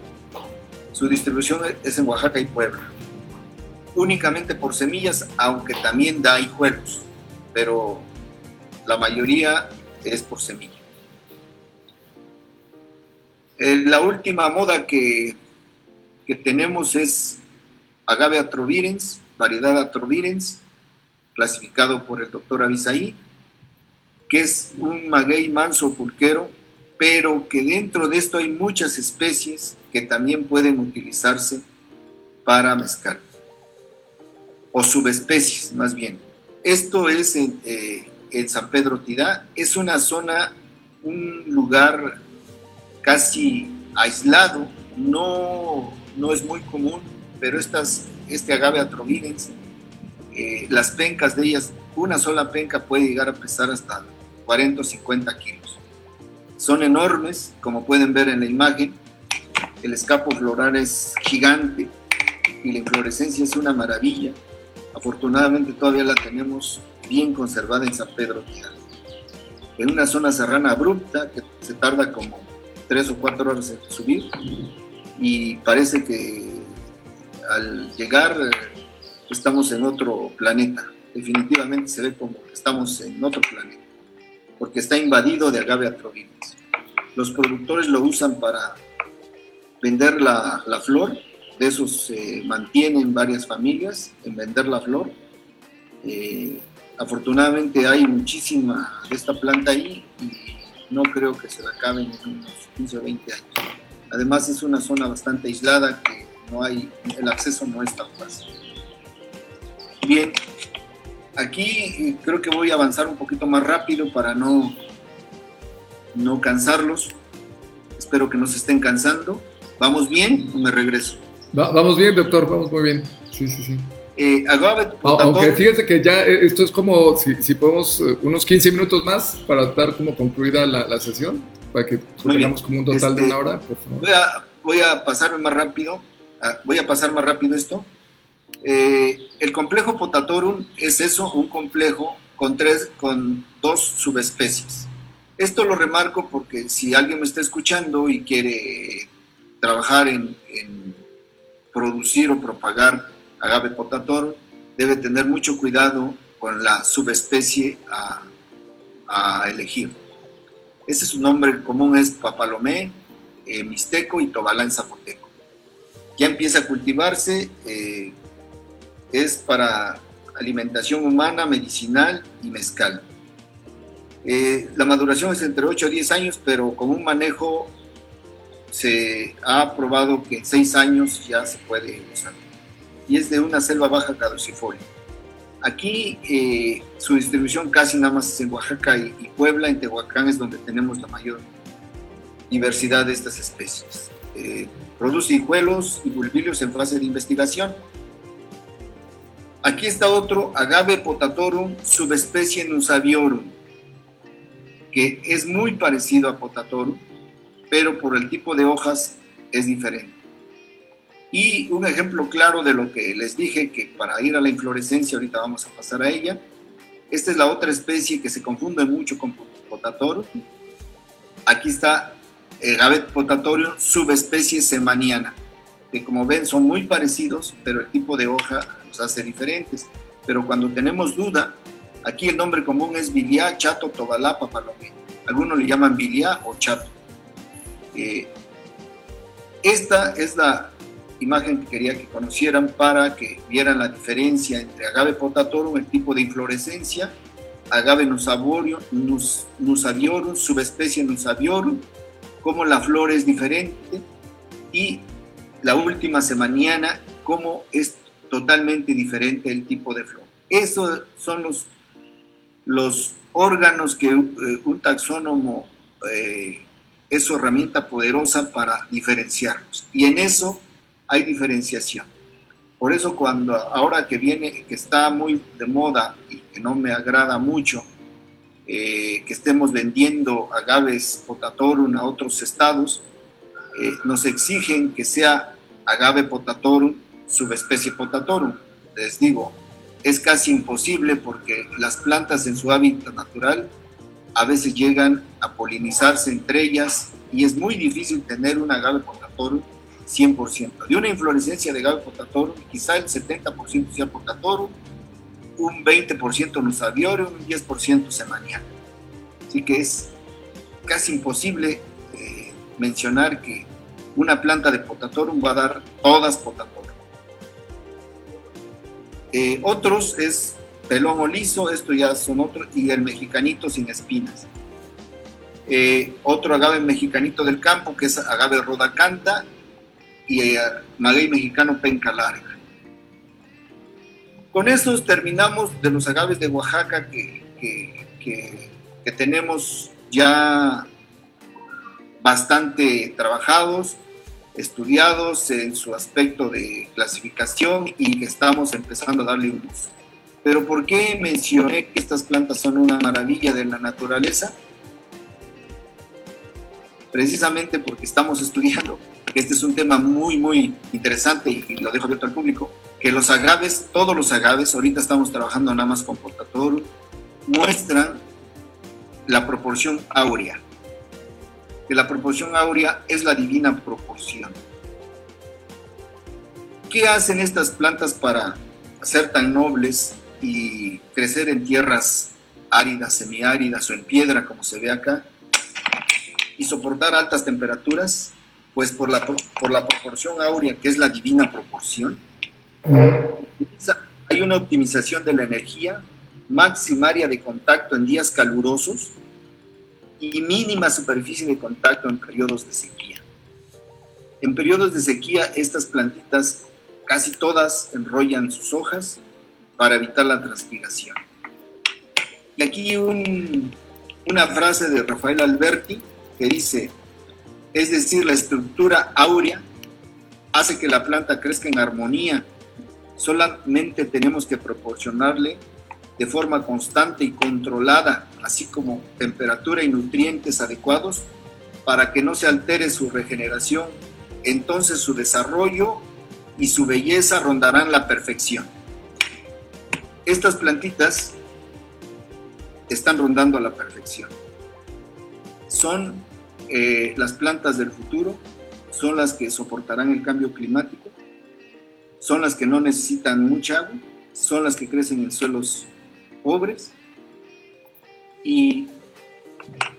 Su distribución es en Oaxaca y Puebla. Únicamente por semillas, aunque también da hijuelos, pero la mayoría es por semilla. Eh, la última moda que, que tenemos es agave atrovirens, variedad atrovirens, clasificado por el doctor Avisaí, que es un maguey manso pulquero, pero que dentro de esto hay muchas especies que también pueden utilizarse para mezcal, o subespecies más bien. Esto es en, eh, en San Pedro Tidá, es una zona, un lugar casi aislado, no, no es muy común, pero estas, este agave atrovirens eh, las pencas de ellas, una sola penca puede llegar a pesar hasta 40 o 50 kilos. Son enormes, como pueden ver en la imagen. El escapo floral es gigante y la inflorescencia es una maravilla. Afortunadamente todavía la tenemos bien conservada en San Pedro Tierra. En una zona serrana abrupta que se tarda como tres o cuatro horas en subir y parece que al llegar eh, estamos en otro planeta. Definitivamente se ve como estamos en otro planeta, porque está invadido de agave atrovirus. Los productores lo usan para vender la, la flor, de esos se mantienen varias familias en vender la flor. Eh, afortunadamente hay muchísima de esta planta ahí no creo que se la acaben en unos 15 o 20 años. Además es una zona bastante aislada que no hay, el acceso no es tan fácil. Bien, aquí eh, creo que voy a avanzar un poquito más rápido para no, no cansarlos. Espero que no se estén cansando. ¿Vamos bien o me regreso? vamos bien, doctor, vamos muy bien. Sí, sí, sí. Eh, Aunque fíjese que ya eh, esto es como si, podemos unos 15 minutos más para dar como concluida la, sesión, para que tengamos como un total de una este, hora, Voy a, voy a pasarme más rápido, ah, voy a pasar más rápido esto. Eh, el complejo Potatorum es eso, un complejo con, tres, con dos subespecies. Esto lo remarco porque si alguien me está escuchando y quiere trabajar en, producir o propagar agave potatorum, debe tener mucho cuidado con la subespecie a, elegir. Ese su nombre común es papalomé, eh, mixteco y tobalá en zapoteco. Ya empieza a cultivarse eh, es para alimentación humana, medicinal y mezcal. Eh, la maduración es entre 8 a 10 años, pero con un manejo se ha probado que en 6 años ya se puede usar. Y es de una selva baja caducifolia. Aquí eh, su distribución casi nada más es en Oaxaca y, Puebla, en Tehuacán es donde tenemos la mayor diversidad de estas especies. Eh, produce hijuelos y bulbilios en fase de investigación Aquí está otro, Agave potatorum, subespecie Nusaviorum, que es muy parecido a potatorum, pero por el tipo de hojas es diferente. Y un ejemplo claro de lo que les dije, que para ir a la inflorescencia, ahorita vamos a pasar a ella, esta es la otra especie que se confunde mucho con potatorum. Aquí está Agave potatorum, subespecie semaniana, que como ven son muy parecidos, pero el tipo de hoja nos hace diferentes. Pero cuando tenemos duda, aquí el nombre común es biliá, chato, tobalá, papalomé. Algunos le llaman biliá o chato. Eh, esta es la imagen que quería que conocieran para que vieran la diferencia entre agave potatorum, el tipo de inflorescencia, agave nusaviorum, nus, nusaviorum subespecie nusaviorum, cómo la flor es diferente y la última semaniana, cómo es totalmente diferente el tipo de flor. Esos son los, los órganos que eh, un taxónomo eh, es su herramienta poderosa para diferenciarlos. Y en eso hay diferenciación. Por eso cuando ahora que viene, que está muy de moda y que no me agrada mucho, eh, que estemos vendiendo agaves potatorum a otros estados, nos exigen que sea agave potatorum subespecie potatorum. Les digo, es casi imposible porque las plantas en su hábitat natural a veces llegan a polinizarse entre ellas y es muy difícil tener un agave potatorum 100%. De una inflorescencia de agave potatorum, quizá el 70% sea potatorum, un 20% nusaviorum, un 10% semanial. Así que es casi imposible eh, mencionar que una planta de potatorum va a dar todas potatorum. Eh, otros es pelón o liso, esto ya son otros, y el mexicanito sin espinas. Eh, otro agave mexicanito del campo, que es agave rodacanta, y eh, maguey mexicano penca larga. Con estos terminamos de los agaves de Oaxaca que, que tenemos ya bastante trabajados estudiados en su aspecto de clasificación y que estamos empezando a darle un uso. Pero ¿por qué mencioné que estas plantas son una maravilla de la naturaleza? Precisamente porque estamos estudiando, que este es un tema muy, muy interesante y lo dejo abierto al público, que los agaves, todos los agaves, ahorita estamos trabajando nada más con Portator, muestran la proporción áurea, que la proporción áurea es la divina proporción. ¿Qué hacen estas plantas para ser tan nobles y crecer en tierras áridas, semiáridas o en piedra, como se ve acá, y soportar altas temperaturas? Pues por la, por la proporción áurea, que es la divina proporción, hay una optimización de la energía, maximaria de contacto en días calurosos y mínima superficie de contacto en periodos de sequía. En periodos de sequía, estas plantitas casi todas enrollan sus hojas para evitar la transpiración. Y aquí una frase de Rafael Alberti que dice, es decir, la estructura áurea hace que la planta crezca en armonía. Solamente tenemos que proporcionarle de forma constante y controlada, así como temperatura y nutrientes adecuados, para que no se altere su regeneración. Entonces su desarrollo y su belleza rondarán la perfección. Estas plantitas están rondando a la perfección. Son eh, las plantas del futuro, son las que soportarán el cambio climático, son las que no necesitan mucha agua, son las que crecen en suelos pobres y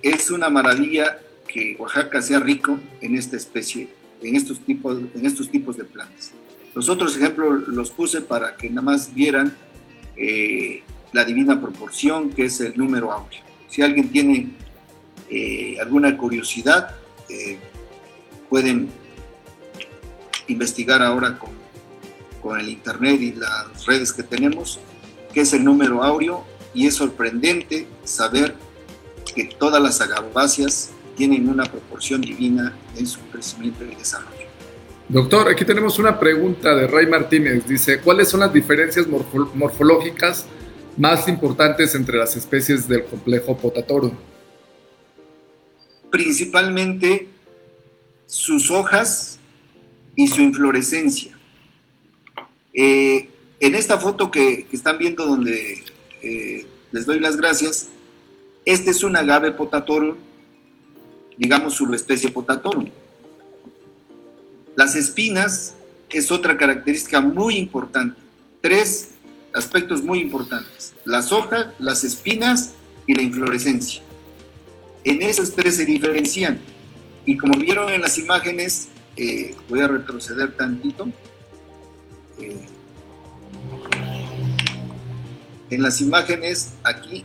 es una maravilla que Oaxaca sea rico en esta especie, en estos tipos, en estos tipos de plantas. Los otros ejemplos los puse para que nada más vieran eh, la divina proporción, que es el número áureo. Si alguien tiene eh, alguna curiosidad, eh, pueden investigar ahora con, con el internet y las redes que tenemos, qué es el número áureo, y es sorprendente saber que todas las agaváceas tienen una proporción divina en su crecimiento y desarrollo. Doctor, aquí tenemos una pregunta de Ray Martínez. Dice, ¿cuáles son las diferencias morfológicas más importantes entre las especies del complejo Potatorum? Principalmente sus hojas y su inflorescencia. Eh, en esta foto que, están viendo donde eh, les doy las gracias, este es un agave potatorum, digamos subespecie potatorum las espinas es otra característica muy importante. Tres aspectos muy importantes. Las hojas, las espinas y la inflorescencia. En esos tres se diferencian. Y como vieron en las imágenes, eh, voy a retroceder tantito. Eh, en las imágenes aquí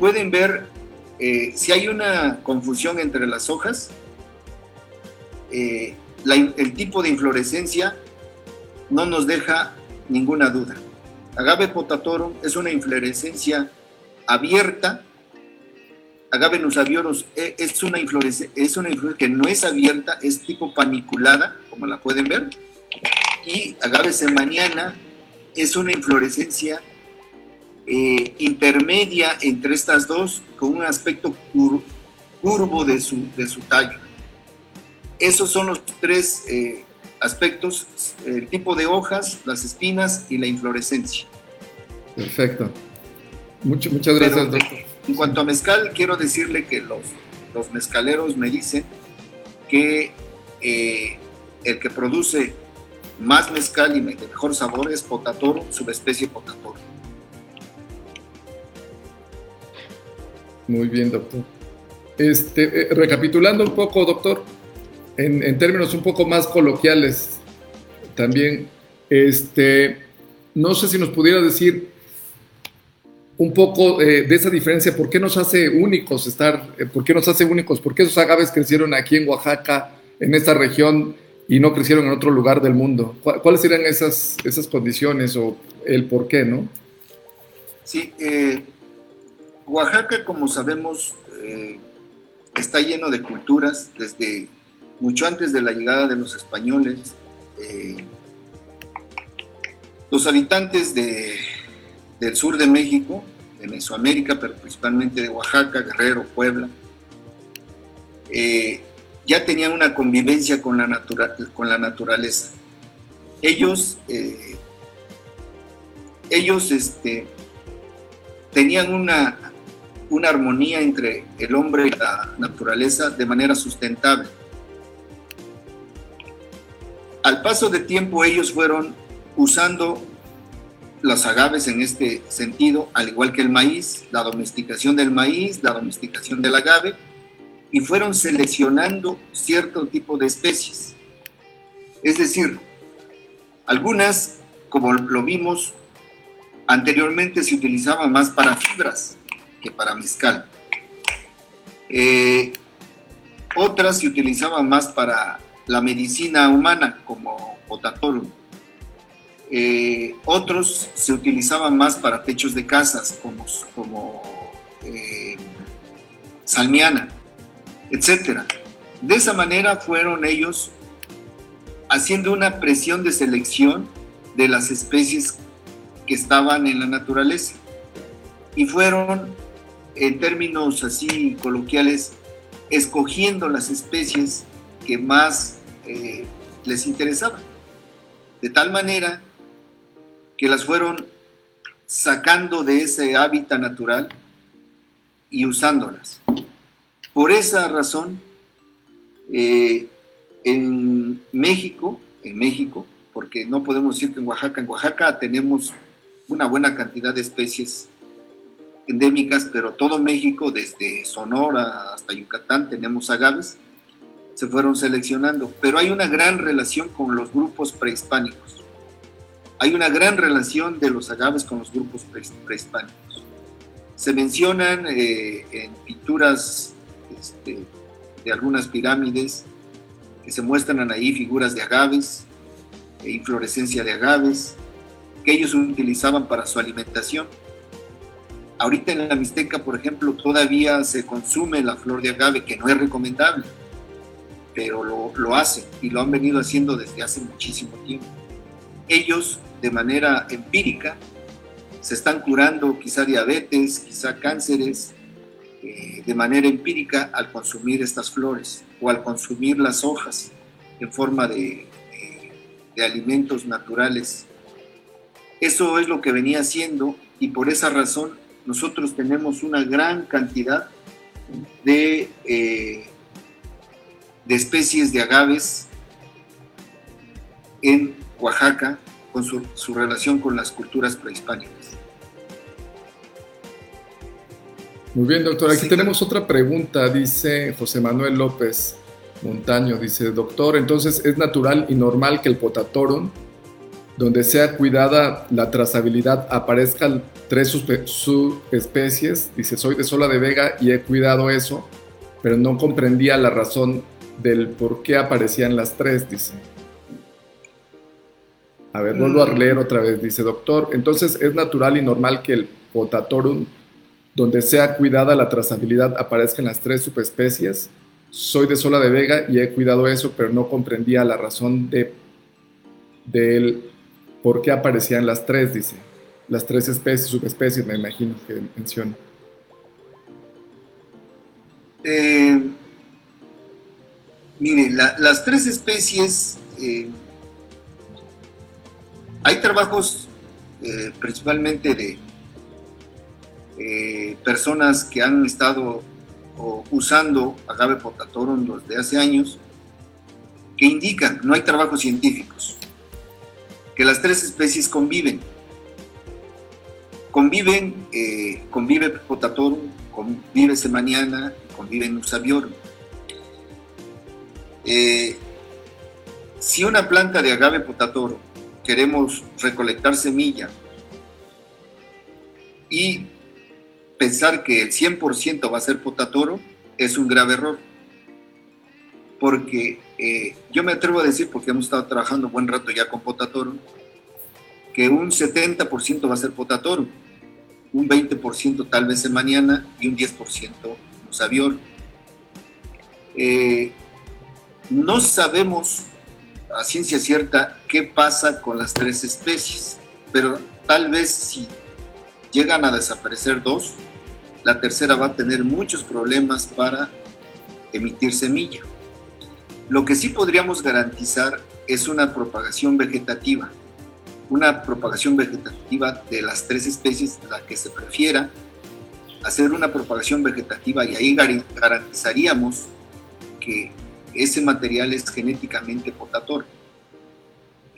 pueden ver eh, si hay una confusión entre las hojas, el tipo de inflorescencia no nos deja ninguna duda. Agave potatorum es una inflorescencia abierta. Agave nusaviorus e, es una inflorescencia, es una que no es abierta, es tipo paniculada, como la pueden ver. Y agave semaniana es una inflorescencia eh, intermedia entre estas dos con un aspecto curvo de su, de su tallo. Esos son los tres eh, aspectos, el tipo de hojas, las espinas y la inflorescencia. Perfecto. muchas gracias, doctor. En cuanto a mezcal, quiero decirle que los, los mezcaleros me dicen que eh, el que produce más mezcal y de mejor sabor es Potatoro, subespecie Potatoro. Muy bien, doctor. Este, eh, recapitulando un poco, doctor, en, términos un poco más coloquiales también, este, no sé si nos pudiera decir un poco eh, de esa diferencia, ¿por qué nos hace únicos estar, eh, por qué nos hace únicos, por qué esos agaves crecieron aquí en Oaxaca, en esta región, y no crecieron en otro lugar del mundo? ¿Cuáles serían esas, esas condiciones o el por qué, no? Sí, Oaxaca, como sabemos, eh, está lleno de culturas desde mucho antes de la llegada de los españoles. Eh, los habitantes del sur de México, de Mesoamérica, pero principalmente de Oaxaca, Guerrero, Puebla, eh, ya tenían una convivencia con la, con la naturaleza. ellos, eh, ellos este, tenían una, una armonía entre el hombre y la naturaleza de manera sustentable. Al paso de tiempo ellos fueron usando los agaves en este sentido, al igual que el maíz, la domesticación del maíz, la domesticación del agave, y fueron seleccionando cierto tipo de especies. Es decir, algunas, como lo vimos anteriormente, se utilizaban más para fibras que para mezcal. Eh, otras se utilizaban más para la medicina humana, como potatorum. Eh, otros se utilizaban más para techos de casas, como, eh, salmiana, etc. De esa manera fueron ellos haciendo una presión de selección de las especies que estaban en la naturaleza. Y fueron, en términos así coloquiales, escogiendo las especies que más eh, les interesaban. De tal manera que las fueron sacando de ese hábitat natural y usándolas. Por esa razón, eh, en México, en México, porque no podemos decir que en Oaxaca, en Oaxaca tenemos una buena cantidad de especies endémicas, pero todo México, desde Sonora hasta Yucatán, tenemos agaves, se fueron seleccionando, pero hay una gran relación con los grupos prehispánicos. Hay una gran relación de los agaves con los grupos prehispánicos. Se mencionan eh, en pinturas este, de algunas pirámides que se muestran ahí figuras de agaves, e inflorescencia de agaves, que ellos utilizaban para su alimentación. Ahorita en la Mixteca, por ejemplo, todavía se consume la flor de agave, que no es recomendable, pero lo, hacen y lo han venido haciendo desde hace muchísimo tiempo. Ellos, de manera empírica, se están curando quizá diabetes, quizá cánceres, eh, de manera empírica al consumir estas flores o al consumir las hojas en forma de, de alimentos naturales. Eso es lo que venía haciendo y por esa razón nosotros tenemos una gran cantidad de, eh, de especies de agaves en Oaxaca con su, su relación con las culturas prehispánicas. Muy bien, doctor. Aquí tenemos otra pregunta, dice José Manuel López Montaño. Dice, doctor, entonces es natural y normal que el potatorum, donde sea cuidada la trazabilidad, aparezcan tres subespecies. Dice, soy de Sola de Vega y he cuidado eso, pero no comprendía la razón del por qué aparecían las tres, dice. A ver, vuelvo a mm. leer otra vez. Dice, doctor, entonces es natural y normal que el potatorum donde sea cuidada la trazabilidad aparezcan las tres subespecies. Soy de Sola de Vega y he cuidado eso, pero no comprendía la razón de, de por qué aparecían las tres, dice. Las tres especies, subespecies, me imagino que menciona. Eh, mire, las tres especies, eh, hay trabajos eh, principalmente de, eh, personas que han estado usando agave potatorum desde hace años, que indican, no hay trabajos científicos, que las tres especies conviven. Conviven, convive potatorum, convive semaniana, convive nuxaviorum. Eh, si una planta de agave potatorum queremos recolectar semilla y pensar que el 100% va a ser potatoro es un grave error. Porque eh, yo me atrevo a decir, porque hemos estado trabajando buen rato ya con potatoro, que un 70% va a ser potatoro, un 20% tal vez en mañana y un 10% sabior. Eh, no sabemos a ciencia cierta qué pasa con las tres especies, pero tal vez si llegan a desaparecer dos, la tercera va a tener muchos problemas para emitir semilla. Lo que sí podríamos garantizar es una propagación vegetativa, una propagación vegetativa de las tres especies, la que se prefiera, hacer una propagación vegetativa y ahí garantizaríamos que ese material es genéticamente portador.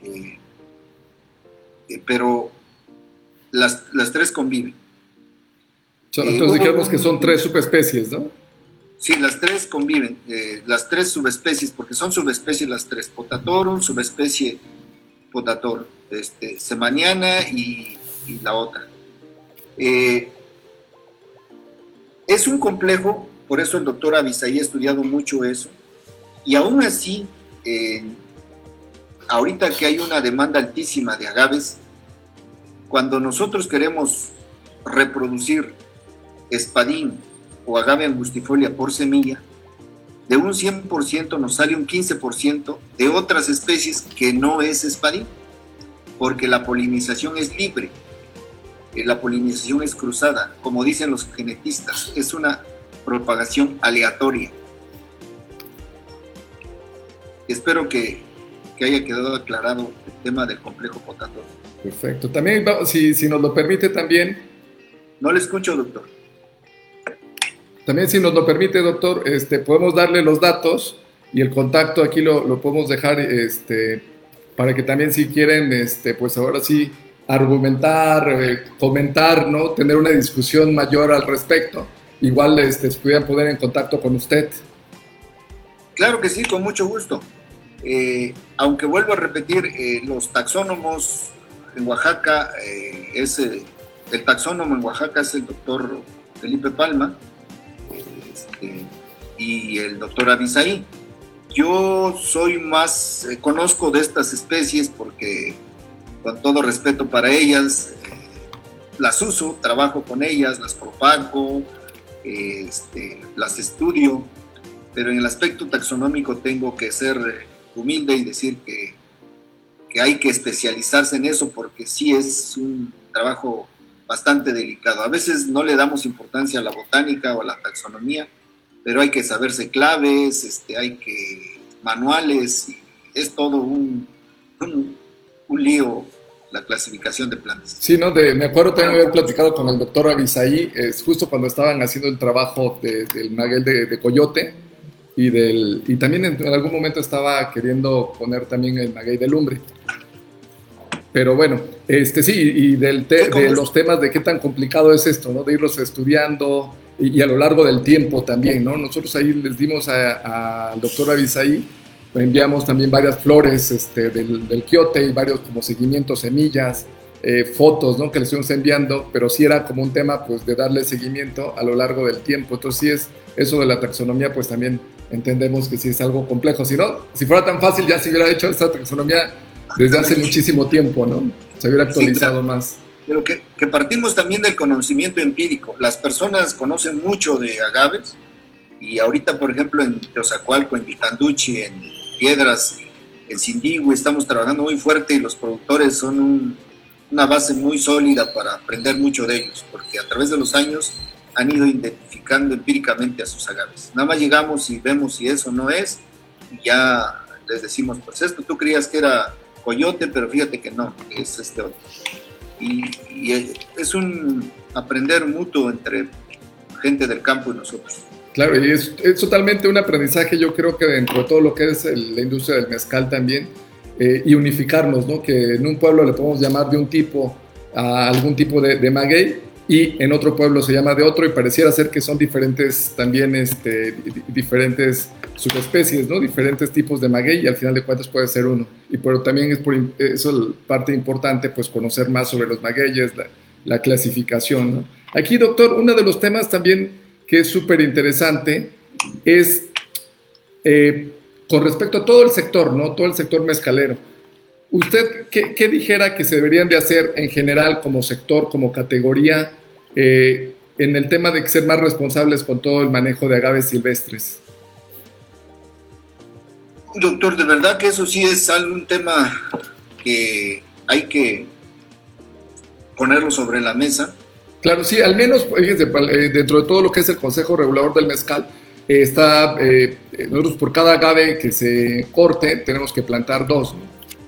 Eh, eh, pero las, las, tres conviven. Entonces eh, dijimos que son tres subespecies, ¿no? Sí, las tres conviven, las tres subespecies, porque son subespecies las tres, potatorum, subespecie potator, este, semaniana y, y la otra. es un complejo, por eso el doctor Avisaí ha estudiado mucho eso, y aún así, ahorita que hay una demanda altísima de agaves, cuando nosotros queremos reproducir espadín o agave angustifolia por semilla, de un 100% nos sale un 15% de otras especies que no es espadín, porque la polinización es libre, eh, la polinización es cruzada, como dicen los genetistas, es una propagación aleatoria. Espero que, haya quedado aclarado el tema del complejo potator. Perfecto. También, si, si nos lo permite también. No le escucho, doctor. También, si nos lo permite, doctor, este, podemos darle los datos y el contacto aquí lo, lo podemos dejar este, para que también si quieren, este, pues ahora sí, argumentar, eh, comentar, ¿no? Tener una discusión mayor al respecto. Igual este, se pudieran poner en contacto con usted. Claro que sí, con mucho gusto. Eh, aunque vuelvo a repetir, eh, los taxónomos en Oaxaca, eh, es, el taxónomo en Oaxaca es el doctor Felipe Palma este, y el doctor Abisaí. Yo soy más, conozco de estas especies porque con todo respeto para ellas, las uso, trabajo con ellas, las propago, este, las estudio, pero en el aspecto taxonómico tengo que ser humilde y decir que, que hay que especializarse en eso porque sí es un trabajo bastante delicado. A veces no le damos importancia a la botánica o a la taxonomía, pero hay que saberse claves, este, hay que manuales, es todo un, un, lío la clasificación de plantas. Sí, ¿no? De, me acuerdo también haber platicado con el doctor Avisaí, es justo cuando estaban haciendo el trabajo del maguel de, coyote, y, del, y también en, algún momento estaba queriendo poner también el maguey de lumbre. Pero bueno, este sí, y del de los temas de qué tan complicado es esto, ¿no? De irlos estudiando y, a lo largo del tiempo también, ¿no? Nosotros ahí les dimos al doctor Avisaí enviamos también varias flores este, del, del quiote y varios como seguimientos, semillas, eh, fotos ¿no? que les estuvimos enviando, pero sí era como un tema pues, de darle seguimiento a lo largo del tiempo. Entonces sí es eso de la taxonomía, pues también entendemos que sí es algo complejo. Si no, si fuera tan fácil ya se hubiera hecho esta taxonomía desde hace muchísimo tiempo, ¿no? Se hubiera actualizado más. Pero que, que, partimos también del conocimiento empírico. Las personas conocen mucho de agaves y ahorita, por ejemplo, en Teozacualco, en Vitanduchi, en Piedras, en Sindigui, estamos trabajando muy fuerte y los productores son una base muy sólida para aprender mucho de ellos, porque a través de los años han ido identificando empíricamente a sus agaves. Nada más llegamos y vemos si eso no es, y ya les decimos, pues esto tú creías que era coyote, pero fíjate que no, es este otro. Y, y es un aprender mutuo entre gente del campo y nosotros. Claro, y es, totalmente un aprendizaje, yo creo que dentro de todo lo que es la industria del mezcal también, eh, y unificarnos, ¿no? Que en un pueblo le podemos llamar de un tipo a algún tipo de, maguey y en otro pueblo se llama de otro y pareciera ser que son diferentes también este, diferentes subespecies. Diferentes tipos de maguey y al final de cuentas puede ser uno. Y pero también es por parte importante, pues conocer más sobre los magueyes, la, la clasificación. Aquí, doctor, uno de los temas también que es súper interesante, es eh, con respecto a todo el sector, ¿no? Todo el sector mezcalero. ¿Usted qué, dijera que se deberían de hacer en general como sector, como categoría, eh, en el tema de ser más responsables con todo el manejo de agaves silvestres? Doctor, de verdad que eso sí es un tema que hay que ponerlo sobre la mesa Claro, sí, al menos, fíjense, eh, dentro de todo lo que es el Consejo Regulador del Mezcal, eh, está eh, nosotros por cada agave que se corte tenemos que plantar dos,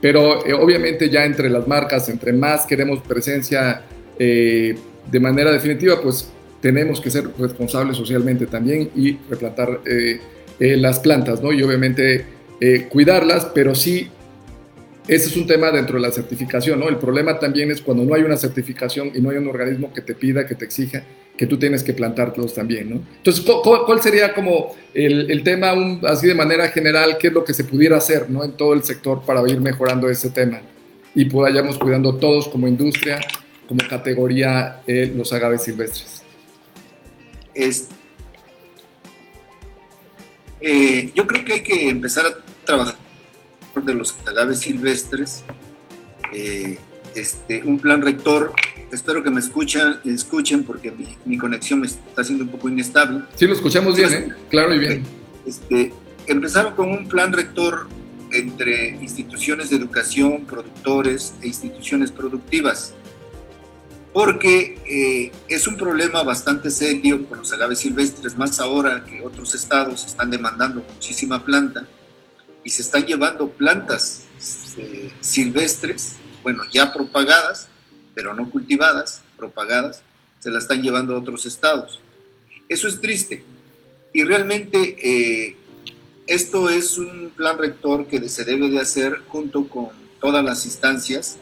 pero eh, obviamente ya entre las marcas, entre más queremos presencia de manera definitiva, pues tenemos que ser responsables socialmente también y replantar las plantas, ¿no? Y obviamente cuidarlas, pero sí ese es un tema dentro de la certificación, ¿no? El problema también es cuando no hay una certificación y no hay un organismo que te pida, que te exija, que tú tienes que plantártelos también, ¿no? Entonces, ¿cuál, sería como el, tema, así de manera general, qué es lo que se pudiera hacer, ¿no? En todo el sector para ir mejorando ese tema y vayamos cuidando todos como industria, como categoría, eh, los agaves silvestres. Es, eh, yo creo que hay que empezar a trabajar de los agaves silvestres, eh, este, un plan rector. Espero que me escuchan, escuchen porque mi, conexión me está siendo un poco inestable. Sí, lo escuchamos bien, ¿eh? claro y bien. Este, empezaron con un plan rector entre instituciones de educación, productores e instituciones productivas, porque eh, es un problema bastante serio con los agaves silvestres, más ahora que otros estados están demandando muchísima planta y se están llevando plantas eh, silvestres, bueno, ya propagadas, pero no cultivadas, propagadas, se las están llevando a otros estados. Eso es triste. Y realmente eh, esto es un plan rector que se debe de hacer junto con todas las instancias,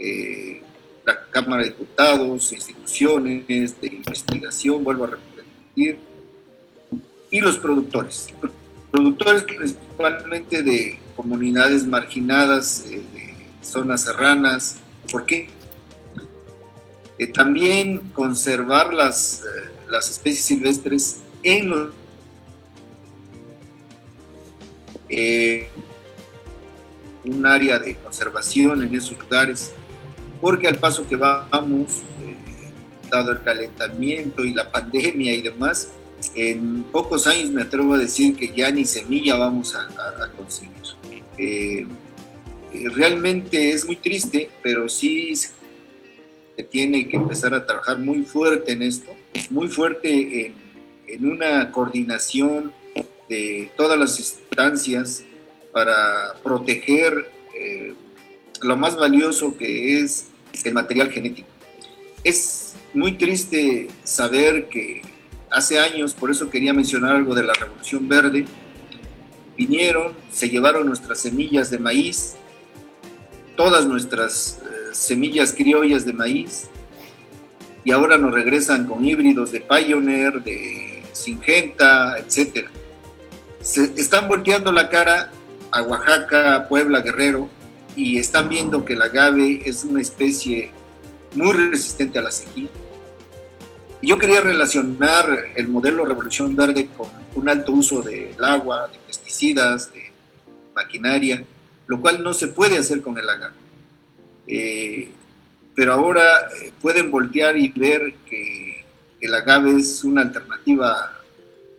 eh, la Cámara de Diputados, instituciones de investigación, vuelvo a repetir, y los productores productores principalmente de comunidades marginadas, eh, zonas serranas. ¿Por qué? Eh, también conservar las, eh, las especies silvestres en los un área de conservación en esos lugares, porque al paso que vamos, dado el calentamiento y la pandemia y demás, en pocos años me atrevo a decir que ya ni semilla vamos a, conseguir. Eh, eh, realmente es muy triste, pero sí tiene que empezar a trabajar muy fuerte en esto, muy fuerte en, una coordinación de todas las instancias para proteger eh, lo más valioso que es el material genético. Es muy triste saber que hace años, por eso quería mencionar algo de la Revolución Verde, vinieron, se llevaron nuestras semillas de maíz, todas nuestras semillas criollas de maíz, y ahora nos regresan con híbridos de Pioneer, de Singenta, etc. Se están volteando la cara a Oaxaca, Puebla, Guerrero, y están viendo que el agave es una especie muy resistente a la sequía yo quería relacionar el modelo Revolución Verde con un alto uso del agua, de pesticidas, de maquinaria, lo cual no se puede hacer con el agave. Eh, pero ahora eh, pueden voltear y ver que el agave es una alternativa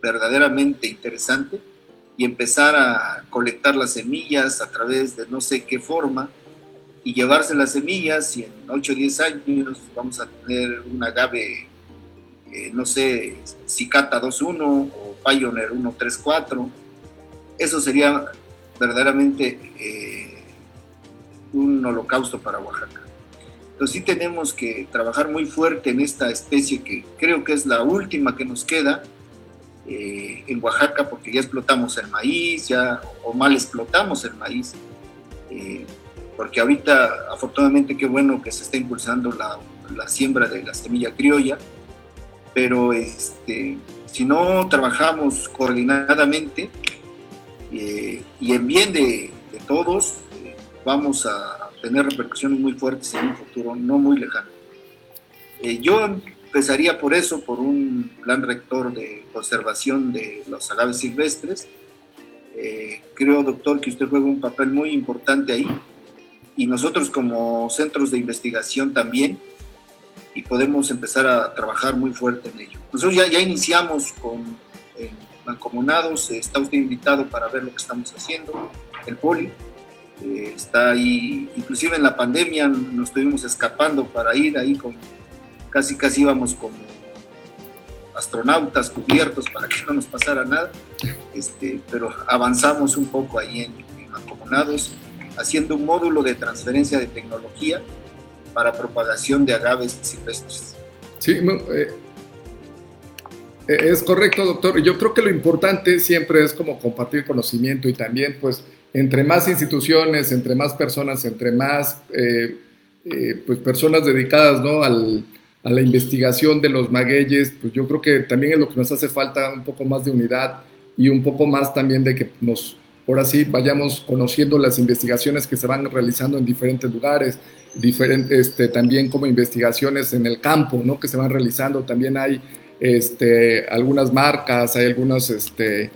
verdaderamente interesante y empezar a colectar las semillas a través de no sé qué forma y llevarse las semillas y en 8 o 10 años vamos a tener un agave eh, no sé, Cicata 2.1 o Pioneer 1.3.4. Eso sería verdaderamente eh, un holocausto para Oaxaca. Entonces sí tenemos que trabajar muy fuerte en esta especie que creo que es la última que nos queda eh, en Oaxaca porque ya explotamos el maíz, ya o mal explotamos el maíz, porque ahorita afortunadamente qué bueno que se está impulsando la, siembra de la semilla criolla, pero este, si no trabajamos coordinadamente eh, y en bien de, todos, eh, vamos a tener repercusiones muy fuertes en un futuro no muy lejano. Eh, yo empezaría por eso, por un plan rector de conservación de los agaves silvestres. creo, doctor, que usted juega un papel muy importante ahí y nosotros como centros de investigación también y podemos empezar a trabajar muy fuerte en ello. Nosotros ya, ya iniciamos con eh, mancomunados, está usted invitado para ver lo que estamos haciendo, el poli. Eh, está ahí, inclusive en la pandemia nos estuvimos escapando para ir ahí con, casi casi íbamos como astronautas cubiertos para que no nos pasara nada, este, pero avanzamos un poco ahí en, en haciendo un módulo de transferencia de tecnología para propagación de agaves silvestres. Sí, eh, eh, es correcto, doctor. Yo creo que lo importante siempre es como compartir conocimiento y también, pues, entre más instituciones, entre más personas, entre más eh, pues, personas dedicadas ¿no? Al, a la investigación de los magueyes, pues yo creo que también es lo que nos hace falta un poco más de unidad y un poco más también de que nos, ahora sí, vayamos conociendo las investigaciones que se van realizando en diferentes lugares, diferentes, este, también como investigaciones en el campo, ¿no? Que se van realizando, también hay este, algunas marcas, hay algunas, este,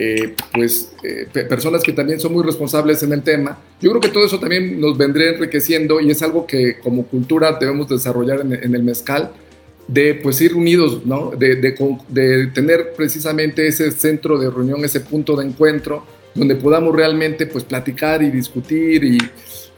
eh, pues, eh, personas que también son muy responsables en el tema. Yo creo que todo eso también nos vendría enriqueciendo y es algo que como cultura debemos desarrollar en, el mezcal, de pues ir unidos, ¿no? De, de, tener precisamente ese centro de reunión, ese punto de encuentro, donde podamos realmente pues platicar y discutir y,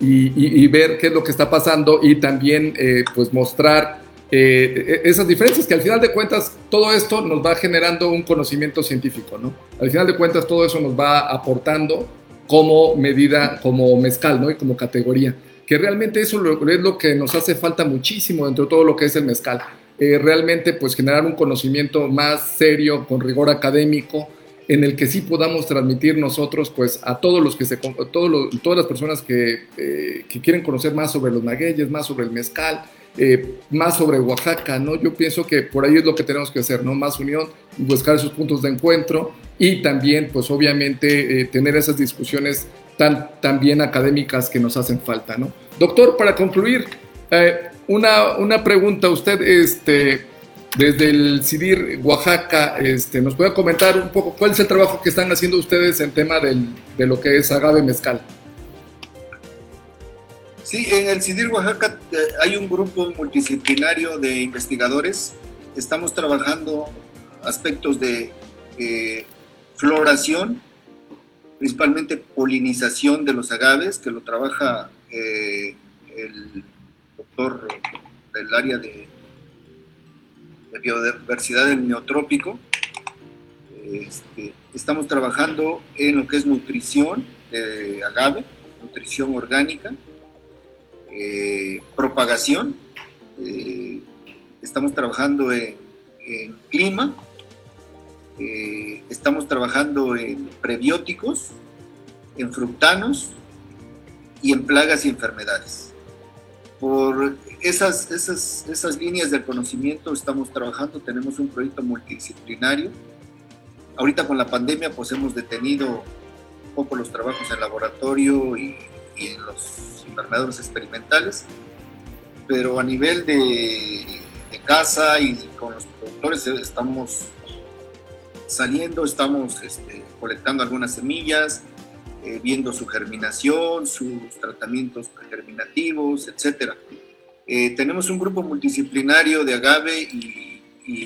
y, ver qué es lo que está pasando y también eh, pues mostrar eh, esas diferencias, que al final de cuentas todo esto nos va generando un conocimiento científico, ¿no? Al final de cuentas todo eso nos va aportando como medida, como mezcal, ¿no? Y como categoría, que realmente eso es lo que nos hace falta muchísimo dentro de todo lo que es el mezcal. Eh, realmente pues generar un conocimiento más serio, con rigor académico, en el que sí podamos transmitir nosotros pues a todos los que se todos todas las personas que, eh, que, quieren conocer más sobre los magueyes, más sobre el mezcal, eh, más sobre Oaxaca, ¿no? Yo pienso que por ahí es lo que tenemos que hacer, ¿no? Más unión, buscar esos puntos de encuentro y también, pues obviamente, eh, tener esas discusiones tan, académicas que nos hacen falta, ¿no? Doctor, para concluir, una, una pregunta, usted, este, desde el CIDIR Oaxaca, este, ¿nos puede comentar un poco cuál es el trabajo que están haciendo ustedes en tema de lo que es agave mezcal? Sí, en el CIDIR Oaxaca eh, hay un grupo multidisciplinario de investigadores. Estamos trabajando aspectos de eh, floración, principalmente polinización de los agaves, que lo trabaja eh, el doctor del área de biodiversidad del neotrópico. Este, estamos trabajando en lo que es nutrición de agave, nutrición orgánica, eh, propagación. Eh, estamos trabajando en, clima, eh, estamos trabajando en prebióticos, en fructanos y en plagas y enfermedades. Por esas, esas, esas líneas del conocimiento estamos trabajando, tenemos un proyecto multidisciplinario. Ahorita con la pandemia pues hemos detenido un poco los trabajos en laboratorio y, en los invernaderos experimentales, pero a nivel de, casa y con los productores estamos saliendo, estamos este, colectando algunas semillas, eh, viendo su germinación, sus tratamientos pregerminativos, etcétera. Eh, tenemos un grupo multidisciplinario de agave y,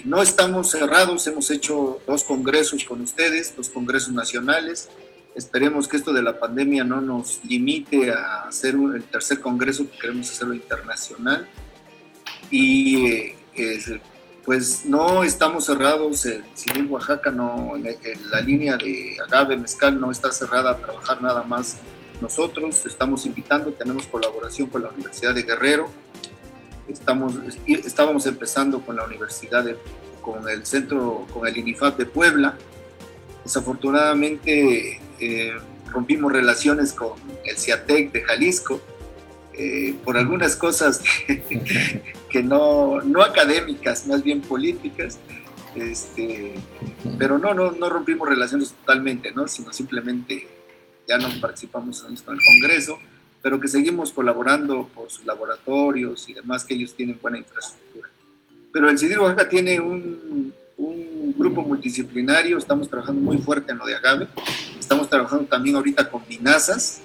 no estamos cerrados, hemos hecho dos congresos con ustedes, dos congresos nacionales. Esperemos que esto de la pandemia no nos limite a hacer el tercer congreso, que queremos hacerlo internacional. Y eh, pues no estamos cerrados, en Civil Oaxaca, no, la línea de agave, mezcal no está cerrada a trabajar nada más nosotros. Estamos invitando, tenemos colaboración con la Universidad de Guerrero Estamos, estábamos empezando con la universidad, con el centro, con el INIFAP de Puebla. Desafortunadamente eh, rompimos relaciones con el CIATEC de Jalisco eh, por algunas cosas que, no, no, académicas, más bien políticas. Este, pero no, no, no rompimos relaciones totalmente, ¿no? sino simplemente ya no participamos en el Congreso pero que seguimos colaborando por sus laboratorios y demás, que ellos tienen buena infraestructura. Pero el CIDIR Oaxaca tiene un, un grupo multidisciplinario, estamos trabajando muy fuerte en lo de agave, estamos trabajando también ahorita con vinazas,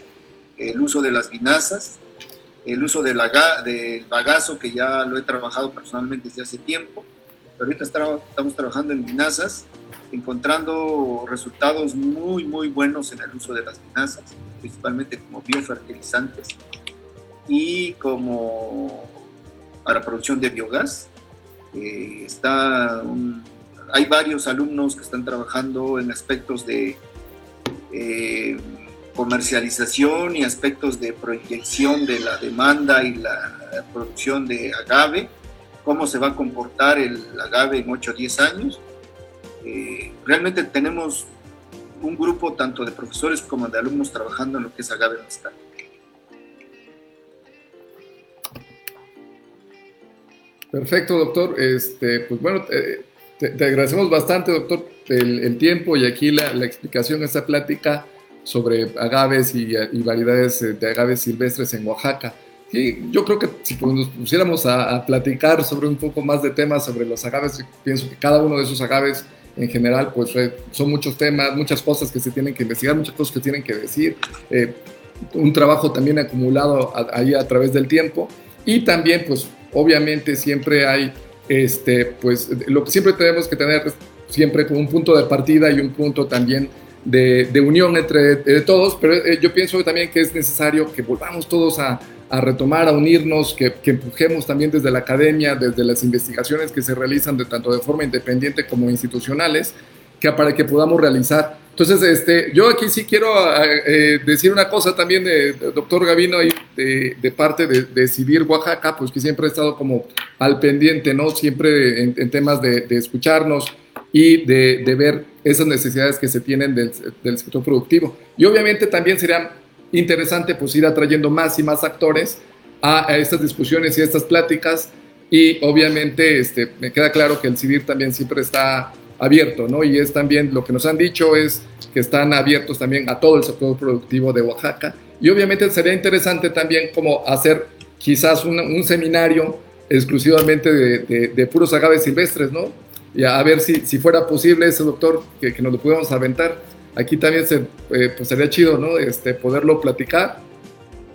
el uso de las vinazas, el uso del, del bagazo, que ya lo he trabajado personalmente desde hace tiempo, pero ahorita estamos trabajando en vinazas, encontrando resultados muy, muy buenos en el uso de las vinazas principalmente como biofertilizantes y como para producción de biogás. Eh, está hay varios alumnos que están trabajando en aspectos de eh, comercialización y aspectos de proyección de la demanda y la producción de agave, cómo se va a comportar el agave en 8 o 10 años. Eh, realmente tenemos un grupo tanto de profesores como de alumnos trabajando en lo que es agave mezcal. Perfecto, doctor. Este, pues bueno, te, agradecemos bastante, doctor, el, tiempo y aquí la, explicación, esta plática sobre agaves y, variedades eh, de agaves silvestres en Oaxaca. Y yo creo que si nos pusiéramos a, platicar sobre un poco más de temas sobre los agaves, pienso que cada uno de esos agaves en general, pues eh, son muchos temas, muchas cosas que se tienen que investigar, muchas cosas que tienen que decir, eh, un trabajo también acumulado ahí a través del tiempo y también, pues obviamente siempre hay, este, pues lo que siempre tenemos que tener siempre un punto de partida y un punto también de, unión entre todos, pero eh, yo pienso también que es necesario que volvamos todos a, retomar, a unirnos, que, empujemos también desde la academia, desde las investigaciones que se realizan tanto de forma independiente como institucionales, que para que podamos realizar. Entonces, este, yo aquí sí quiero eh, decir una cosa también doctor Gavino de, parte de, de Oaxaca, pues que siempre ha estado como al pendiente, ¿no? Siempre en, temas de, escucharnos y de, ver esas necesidades que se tienen del, sector productivo. Y obviamente también sería interesante pues ir atrayendo más y más actores a, a estas discusiones y a estas pláticas y obviamente este, me queda claro que el CIVIR también siempre está abierto, ¿no? Y es también lo que nos han dicho es que están abiertos también a todo el sector productivo de Oaxaca. Y obviamente sería interesante también como hacer quizás un, seminario exclusivamente de, puros agaves silvestres, ¿no? Y a, ver si, si fuera posible ese doctor que, que nos lo pudiéramos aventar. Aquí también se, eh, pues sería chido, ¿no? Este, poderlo platicar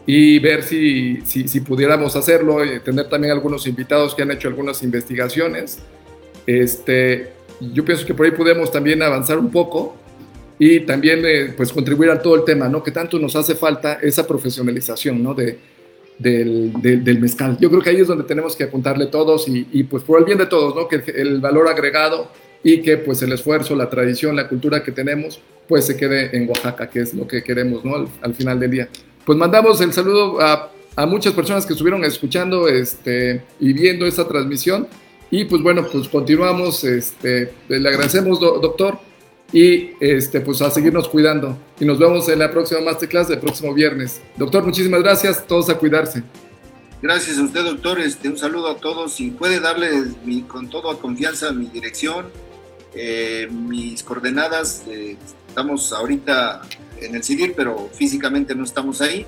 y ver si, si, pudiéramos hacerlo, y tener también algunos invitados que han hecho algunas investigaciones. Este, yo pienso que por ahí podemos también avanzar un poco y también eh, pues contribuir a todo el tema, ¿no? Que tanto nos hace falta esa profesionalización, ¿no? De, del, del, mezcal. Yo creo que ahí es donde tenemos que apuntarle todos y, y pues por el bien de todos, ¿no? Que el, valor agregado y que pues el esfuerzo, la tradición, la cultura que tenemos, pues se quede en Oaxaca, que es lo que queremos, ¿no? Al, al final del día. Pues mandamos el saludo a, a, muchas personas que estuvieron escuchando este, y viendo esta transmisión. Y pues bueno, pues continuamos, este, le agradecemos, doctor, y este, pues a seguirnos cuidando. Y nos vemos en la próxima masterclass del próximo viernes. Doctor, muchísimas gracias, todos a cuidarse. Gracias a usted, doctor. Este, un saludo a todos y puede darle mi, con toda confianza mi dirección, eh, mis coordenadas. Eh, estamos ahorita en el civil, pero físicamente no estamos ahí.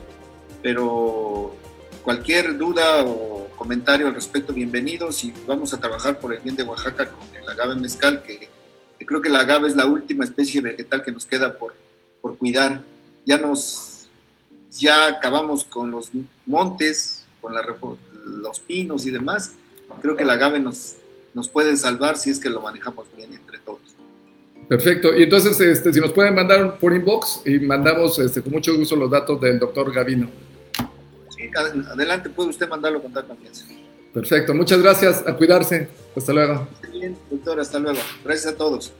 Pero cualquier duda o comentario al respecto, bienvenidos y vamos a trabajar por el bien de Oaxaca con el agave mezcal, que, creo que el agave es la última especie vegetal que nos queda por, por cuidar. Ya nos, ya acabamos con los montes, con los pinos y demás. Creo que el agave nos, nos puede salvar si es que lo manejamos bien entre todos. Perfecto. Y entonces, este, si nos pueden mandar por inbox y mandamos este, con mucho gusto los datos del doctor Gavino adelante, puede usted mandarlo con tal confianza. Perfecto, muchas gracias, a cuidarse. Hasta luego. Bien, doctor, hasta luego. Gracias a todos.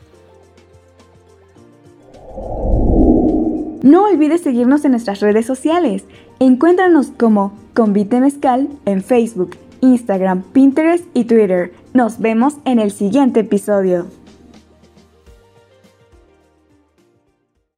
No olvides seguirnos en nuestras redes sociales. Encuéntranos como Convite Mezcal en Facebook, Instagram, Pinterest y Twitter. Nos vemos en el siguiente episodio.